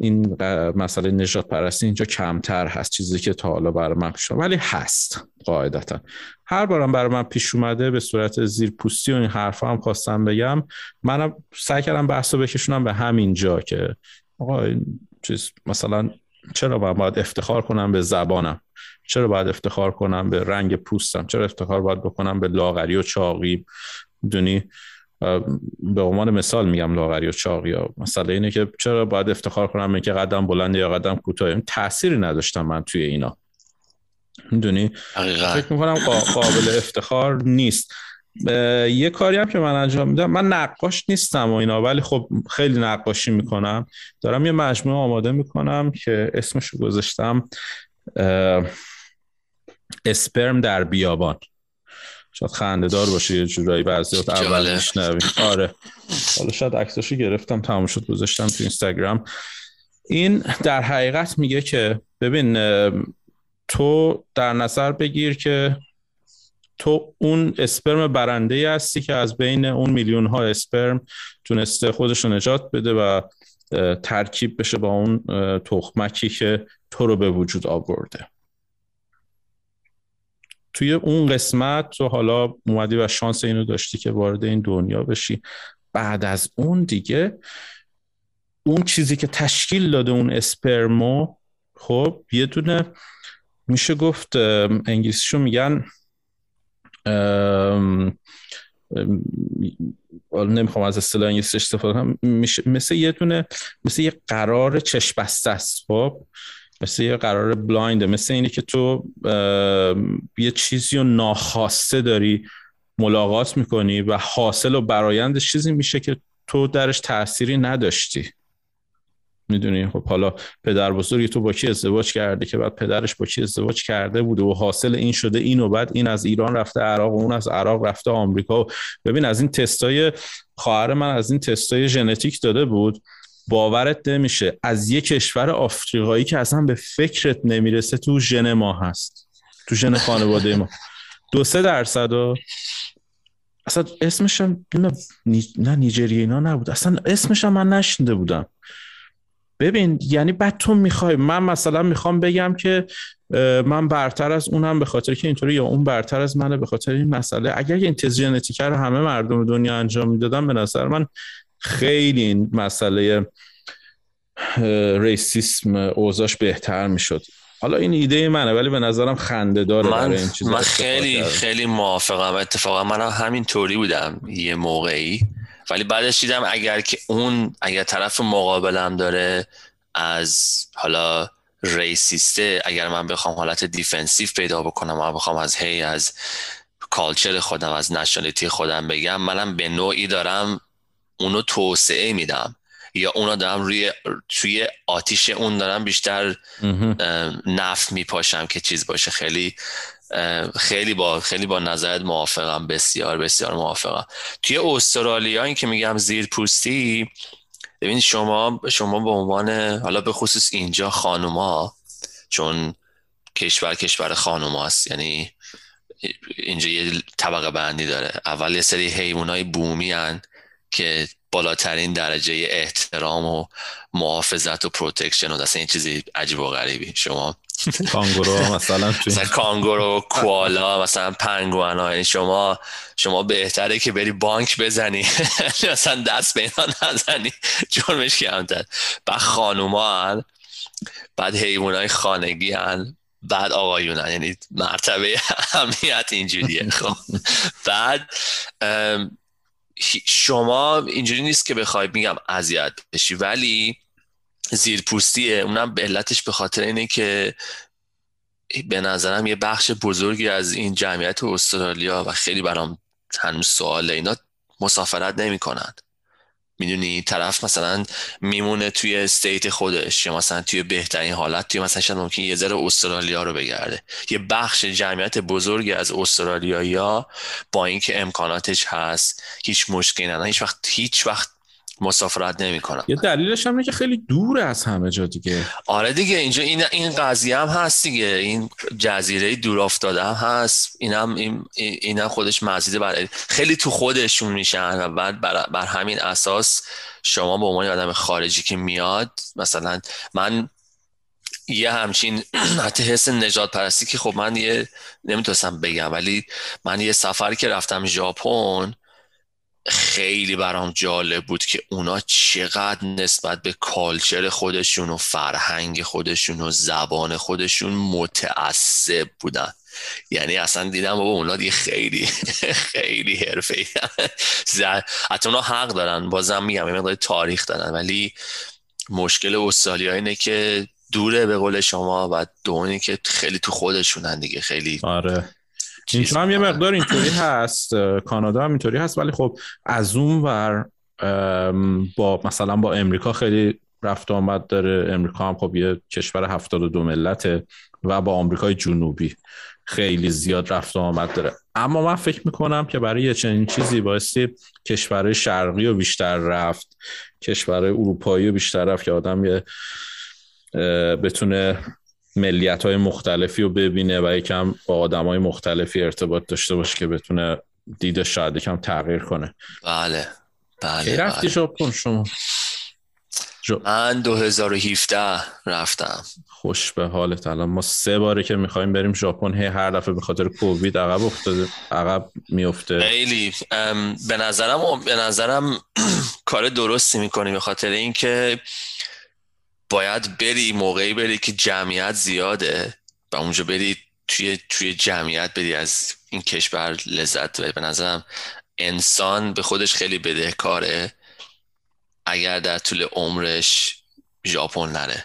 این مسئله نجات پرستی اینجا کمتر هست چیزی که تا حالا برای من پیش ولی هست قاعدتا. هر بارم برای من پیش اومده به صورت زیر پوستی و این حرفا هم خواستم بگم منم سعی کردم بحث رو بکشونم به همین جا که آقا چیز مثلا چرا باید افتخار کنم به زبانم؟ چرا باید افتخار کنم به رنگ پوستم؟ چرا افتخار باید بکنم به لاغری و چاقی؟ دونی به عنوان مثال میگم لاغری و چاقی ها. مثلا اینه که چرا باید افتخار کنم که قدم بلند یا قدم کوتاه تأثیری نداشتم من توی اینا. می‌دونی؟ فکر می‌کنم قابل افتخار نیست. یه کاری هم که من انجام میدم من نقاش نیستم و اینا ولی خب خیلی نقاشی می‌کنم. دارم یه مجموعه آماده می‌کنم که اسمش گذاشتم اسپرم در بیابان. شاید خنده دار باشه یه جورایی بعضی وقت اول آره. حالا شاید عکساشو گرفتم تمام شد گذاشتم تو اینستاگرام. این در حقیقت میگه که ببین تو در نظر بگیر که تو اون اسپرم برنده هستی که از بین اون میلیون ها اسپرم تونسته خودش رو نجات بده و ترکیب بشه با اون تخمکی که تو رو به وجود آورده. توی اون قسمت تو حالا اومدی و شانس اینو داشتی که وارد این دنیا بشی. بعد از اون دیگه اون چیزی که تشکیل داده اون اسپرمو خب یه دونه میشه گفت انگلیسیشو میگن نمی‌خوام از اصطلاح انگلیسی استفاده کنم. مثل یه دونه مثل یه قرار چشم بسته است خب؟ مثل یه قرار بلاینده مثل اینه که تو یه چیزی رو ناخواسته داری ملاقات می‌کنی و حاصل و برایند چیزی میشه که تو درش تأثیری نداشتی. می‌دونی. خب حالا پدر بزرگی تو با کی ازدواج کرده که بعد پدرش با کی ازدواج کرده بوده و حاصل این شده این و بعد این از ایران رفته عراق و اون از عراق رفته آمریکا. ببین از این تستای خواهر من از این تستای ژنتیک داده بود. باورت نمیشه. از یه کشور آفریقایی که اصلا به فکرت نمی‌رسه تو ژن ما هست. تو ژن خانواده ما. دو سه درصد و اصلا اسمش نه نیجریه اینا نبود. اصلا اسمش من نشنده بودم. ببین یعنی بعد تو می‌خوای من مثلا می‌خوام بگم که من برتر از اونم به خاطر که اینطوری یا اون برتر از منه به خاطر این مسئله. اگر این تز ژنتیک رو همه مردم دنیا انجام می‌دادن به نظر من خیلی این مسئله racism اوضاش بهتر می‌شد. حالا این ایده منه ولی به نظرم خنده داره من, این چیز من خیلی خیلی موافقم. اتفاقا من همین طوری بودم یه موقعی. ولی بعدش دیدم اگر که اون اگر طرف مقابلم داره از حالا racist ه اگر من بخوام حالت defensive پیدا بکنم و بخوام از هی از کالچر خودم از نشانلیتی خودم بگم منم به نوعی دارم اونو توسعه میدم. یا اونا دارم روی توی آتیش اون دارم بیشتر نفت میپاشم که چیز باشه. خیلی خیلی با خیلی با نظرت موافقم بسیار بسیار موافقم. توی استرالیا این که میگم زیر پوستی ببین شما شما به عنوان حالا به خصوص اینجا خانوما چون کشور کشور قانون‌هاست یعنی اینجا یه طبقه بندی داره. اول یه سری حیوان های بومی هن که بالاترین درجه احترام و محافظت و protection و اصلا این چیزی عجیب و غریبی. شما کانگورو مثلا مثلا کانگورو کوالا مثلا پنگوان شما شما بهتره که بری بانک بزنی. [LAUGHS] مثلا دست به اینا نزنی. جرمش کمتر. بعد خانوما بعد حیوان های خانگی هن بعد آقایون هن. یعنی مرتبه [LAUGHS] اهمیت اینجوریه. خب. بعد شما اینجوری نیست که بخوای میگم اذیت بشی. ولی زیرپوستیه. اونم به علتش به خاطر اینه که به نظرم یه بخش بزرگی از این جمعیت استرالیا و خیلی برام هنوز سواله. اینا مسافرت نمی‌کنن می‌دونی؟ طرف مثلا میمونه توی استیت خودش یا مثلا توی بهترین حالت توی مثلا شاید ممکن یه ذره استرالیا رو بگرده. یه بخش جمعیت بزرگی از استرالیایی ها با اینکه امکاناتش هست هیچ مشکلی ندارن هیچ وقت هیچ وقت مسافرت نمی‌کنم. یه دلیلش هم که خیلی دور از همه جا دیگه. آره دیگه اینجا این این قضیه هم هست دیگه. این جزیره دور افتاده هم هست. اینم این اینم خودش مزیده بر خیلی تو خودشون میشن و بعد بر, بر همین اساس شما به عنوان آدم خارجی که میاد مثلا من یه همچین [CLEARS THROAT] حتی حس نجات پرستی که خب من یه نمی‌تونستم بگم ولی من یه سفر که رفتم ژاپن خیلی برام جالب بود که اونا چقدر نسبت به کالچر خودشون و فرهنگ خودشون و زبان خودشون متعصب بودن. یعنی اصلا دیدم بابا اونا دیگه خیلی [LAUGHS] خیلی حرفه ای [LAUGHS] حتی اونا حق دارن. بازم میگم یه مقدار تاریخ دارن. ولی مشکل استرالیا اینه که دوره به قول شما و دونی که خیلی تو خودشونن دیگه. خیلی آره. اینجا هم یه مقدار اینطوری هست کانادا هم اینطوری هست ولی خب از اون ور با مثلا با امریکا خیلی رفت آمد داره. امریکا هم خب یه کشور 72 ملته و با آمریکای جنوبی خیلی زیاد رفت آمد داره. اما من فکر می‌کنم که برای یه چنین چیزی بایستی کشورهای شرقی و بیشتر رفت کشورهای اروپایی و بیشتر رفت که آدم یه بتونه ملیت های مختلفی رو ببینه و یکم با آدم های مختلفی ارتباط داشته باشه که بتونه دیده شاید یکم تغییر کنه. بله بله رفتی بله. شما؟ من 2017 رفتم. خوش به حالت. الان ما سه باره که می‌خوایم بریم ژاپن هی هر دفعه به خاطر کووید عقب افتاده عقب میفته خیلی. به نظرم به نظرم [CLEARS THROAT] کار درستی می‌کنی به خاطر اینکه باید بری موقعی بری که جمعیت زیاده و اونجا بری توی توی جمعیت بری از این کشور لذت بری به نظرم انسان به خودش خیلی بدهکاره اگر در طول عمرش ژاپن نره.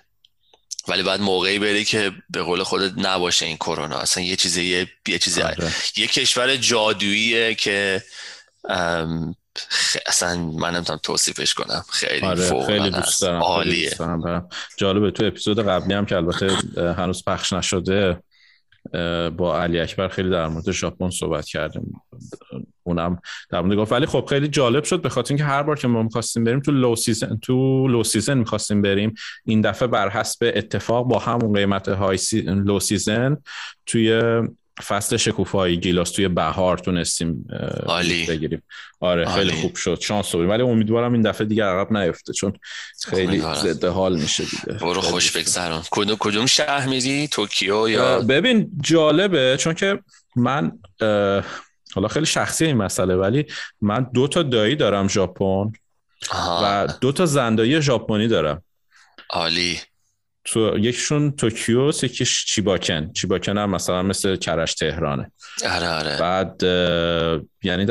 ولی بعد موقعی بری که به قول خودت نباشه این کرونا. اصلا یه چیزی یه, یه چیزی آره. یه کشور جادوییه که اصلا من نمی‌تونم توصیفش کنم. خیلی آره خیلی دوست دارم عالیه. جالبه تو اپیزود قبلی هم که البته هنوز پخش نشده با علی اکبر خیلی در مورد ژاپن صحبت کردیم. اونم در مورد گفت. ولی خب خیلی جالب شد به خاطر اینکه هر بار که ما می‌خواستیم بریم تو low season تو low season می‌خواستیم بریم. این دفعه بر حسب اتفاق با همون قیمت های سی... low season توی فصل شکوفایی گیلاس توی بهار تونستیم بگیریم. آره خیلی خوب شد. شانس بود ولی امیدوارم این دفعه دیگه عقب نیفته چون خیلی ضد حال میشه دیگه. برو خوش بگذرون. کدوم کدوم شهر میری؟ توکیو یا ببین جالبه چون که من حالا خیلی شخصی این مسئله ولی من دو تا دایی دارم ژاپن و دو تا زندایی ژاپنی دارم. عالی. تو یکیشون توکیو یکیش چیباکن. چیباکن هم مثلا مثل کرش تهرانه. آره آره. بعد یعنی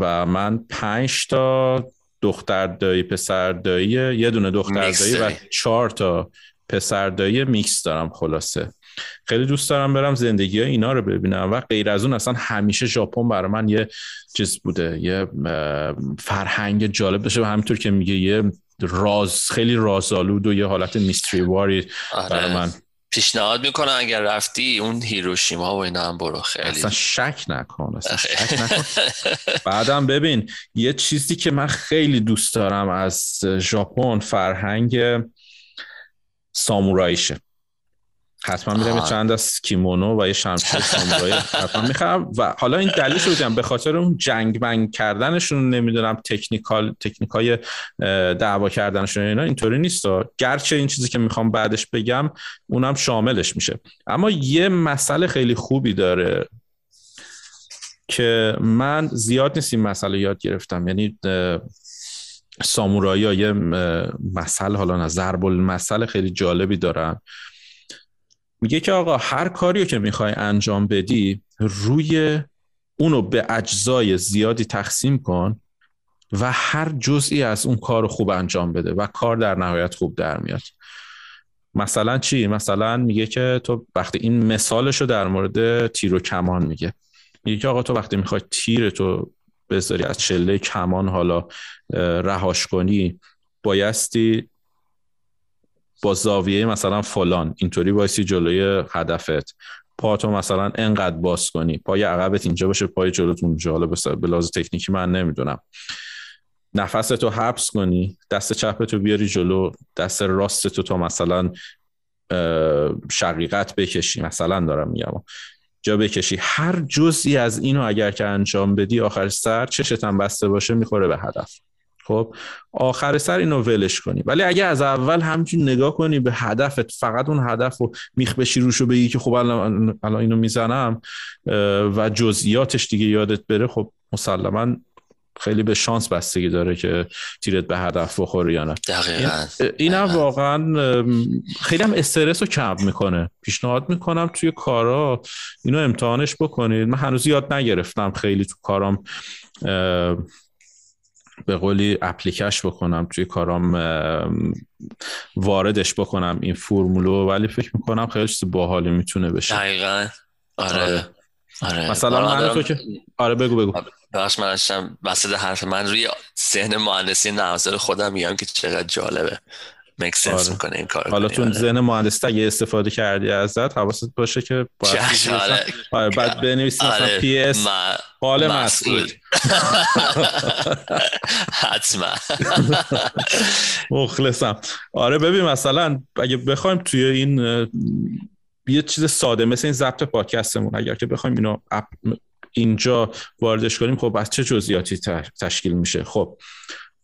و من پنج تا دختر دایی پسر دایی یه دونه دختر دایی و چهار تا پسر دایی میکس دارم خلاصه. خیلی دوست دارم برم زندگی های اینا رو ببینم و غیر از اون اصلا همیشه ژاپن برای من یه چیز بوده یه فرهنگ جالب داشته همینطور که میگه یه راز خیلی رازآلود و یه حالت میستری واری آره. برای من. پیشنهاد می‌کنم اگر رفتی اون هیروشیما و اینا هم برو خیلی. اصلا شک نکن اصلا شک نکن. [LAUGHS] بعدم ببین یه چیزی که من خیلی دوست دارم از ژاپن فرهنگ سامورایشه. حتما میرم چند از کیمونو و یه شمشیر [LAUGHS] سامورایی حتما می‌خرم. و حالا این دلیلش رو به خاطر اون جنگ بنگ کردنشون نمی‌دونم تکنیکال تکنیکای دعوا کردنشون اینا اینطوری نیست. گرچه این چیزی که می‌خوام بعدش بگم اونم شاملش میشه. اما یه مسئله خیلی خوبی داره که من زیاد نیست این مسئله یاد گرفتم. یعنی سامورایی یه مسئله حالا نه ضرب المثل خیلی جالبی دارن. میگه که آقا هر کاری که می‌خوای انجام بدی روی اونو به اجزای زیادی تقسیم کن و هر جزئی از اون کار خوب انجام بده و کار در نهایت خوب در میاد مثلا چی؟ مثلا میگه که تو وقتی این مثالش رو در مورد تیر و کمان میگه میگه که آقا تو وقتی می‌خوای تیر تو بذاری از چله کمان حالا رهاش کنی بایستی با زاویه مثلا فلان اینطوری بایستی جلوی هدفت. پاتو مثلا انقدر باز کنی پای عقبت اینجا باشه پای جلوتون اونجا. حالا به لحاظ تکنیکی من نمی‌دونم. نفستو حبس کنی دست چپتو بیاری جلو دست راستتو تا مثلا شقیقت بکشی. مثلا دارم میگم. جا بکشی. هر جزئی از اینو اگر که انجام بدی آخر سر چشت هم بسته باشه می‌خوره به هدف. خب آخر سر اینو ولش کنی. ولی اگه از اول همچین نگاه کنی به هدفت فقط اون هدف رو میخ بشی روش رو بگی که خب الان اینو می‌زنم و جزئیاتش دیگه یادت بره خب مسلما خیلی به شانس بستگی داره که تیرت به هدف بخوره یا نه. دقیقا. این هم واقعا خیلی هم استرس رو کم می‌کنه. پیشنهاد می‌کنم توی کارا اینو امتحانش بکنید. من هنوز یاد نگرفتم خیلی تو کارام به قولی اپلیکش بکنم توی کارام واردش بکنم این فرمولو ولی فکر می‌کنم خیلی چیز باحالی می‌تونه بشه. دقیقا. آره. آره, آره. مثلا من تو که آره بگو بگو. بخش من داشتم وسط حرف. من روی ذهن مهندسی نرم خودم میگم که چقدر جالبه. make sense آره. می‌کنه این کار حالا تو ذهن مهندس اگه استفاده کردی ازت حواست باشه که باید آره. آره بعد بنویسی مثلا PS حال مسئول. حتما. مخلصم. آره ببین مثلا اگه بخوایم توی این یه چیز ساده مثل این ضبط پادکستمون اگر که بخوایم اینو اینجا واردش کنیم خب از چه جزئیاتی تشکیل میشه؟ خب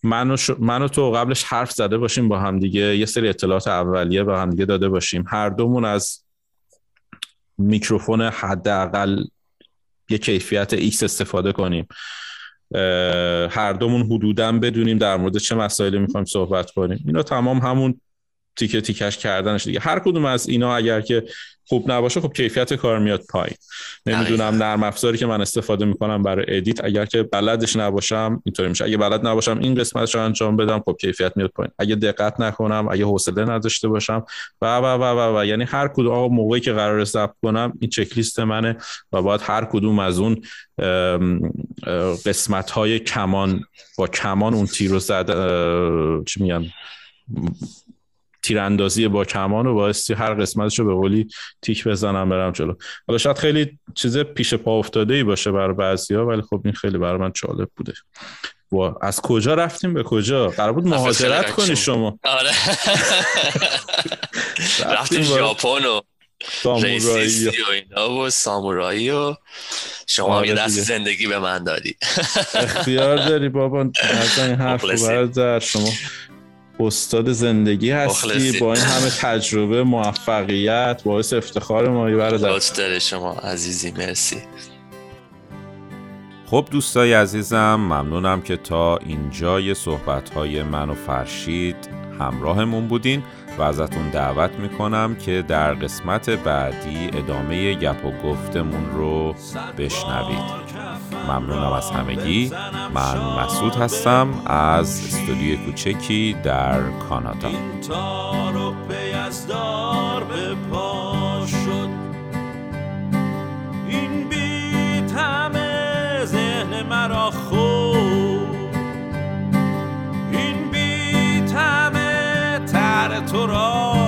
من و, من و تو قبلش حرف زده باشیم با هم دیگه. یه سری اطلاعات اولیه با هم دیگه داده باشیم. هر دومون از میکروفون حداقل یه کیفیت X استفاده کنیم. هر دومون حدودا بدونیم در مورد چه مسائلی می‌خوایم صحبت کنیم. اینا تمام همون تیکه تیکش کردنش دیگه. هر کدوم از اینا اگر که خوب نباشه خب کیفیت کار میاد پایین. نمی‌دونم نرم افزاری که من استفاده می‌کنم برای ادیت اگر که بلدش نباشم اینطوری میشه. اگه بلد نباشم این قسمتش رو انجام بدم خب کیفیت میاد پایین. اگه دقت نکنم اگه حوصله نداشته باشم و و و و, و. یعنی هر کدوم آقا موقعی که قرار ضبط کنم این چک لیست منه و باید هر کدوم از اون قسمت های کمان با کمان اون تیر رو زد چی میگم تیراندازی با کمان و بایستی هر قسمتش رو به قولی تیک بزنم برم جلو. حالا شاید خیلی چیز پیش پا افتاده ای باشه برای ها ولی خب این خیلی برای من جالب بوده. و از کجا رفتیم به کجا؟ قرار بود مهاجرت کنی شما. آره. [LAUGHS] رفتیم ژاپن و سامورایی. و اینا و سامورایی و شما آره یه دست زندگی به من دادی. اختیار داری بابا [LAUGHS] این حرف در شما استاد زندگی هستی با این همه [LAUGHS] تجربه موفقیت باعث افتخار ما برادر. داره شما عزیزی مرسی. خب دوستای عزیزم ممنونم که تا اینجای صحبت های من و فرشید همراهمون بودین و ازتون دعوت می‌کنم که در قسمت بعدی ادامه گپ و گفتمون رو بشنوید. ممنونم از همگی. من مسعود هستم از استودیوی کوچکی در کانادا. تو را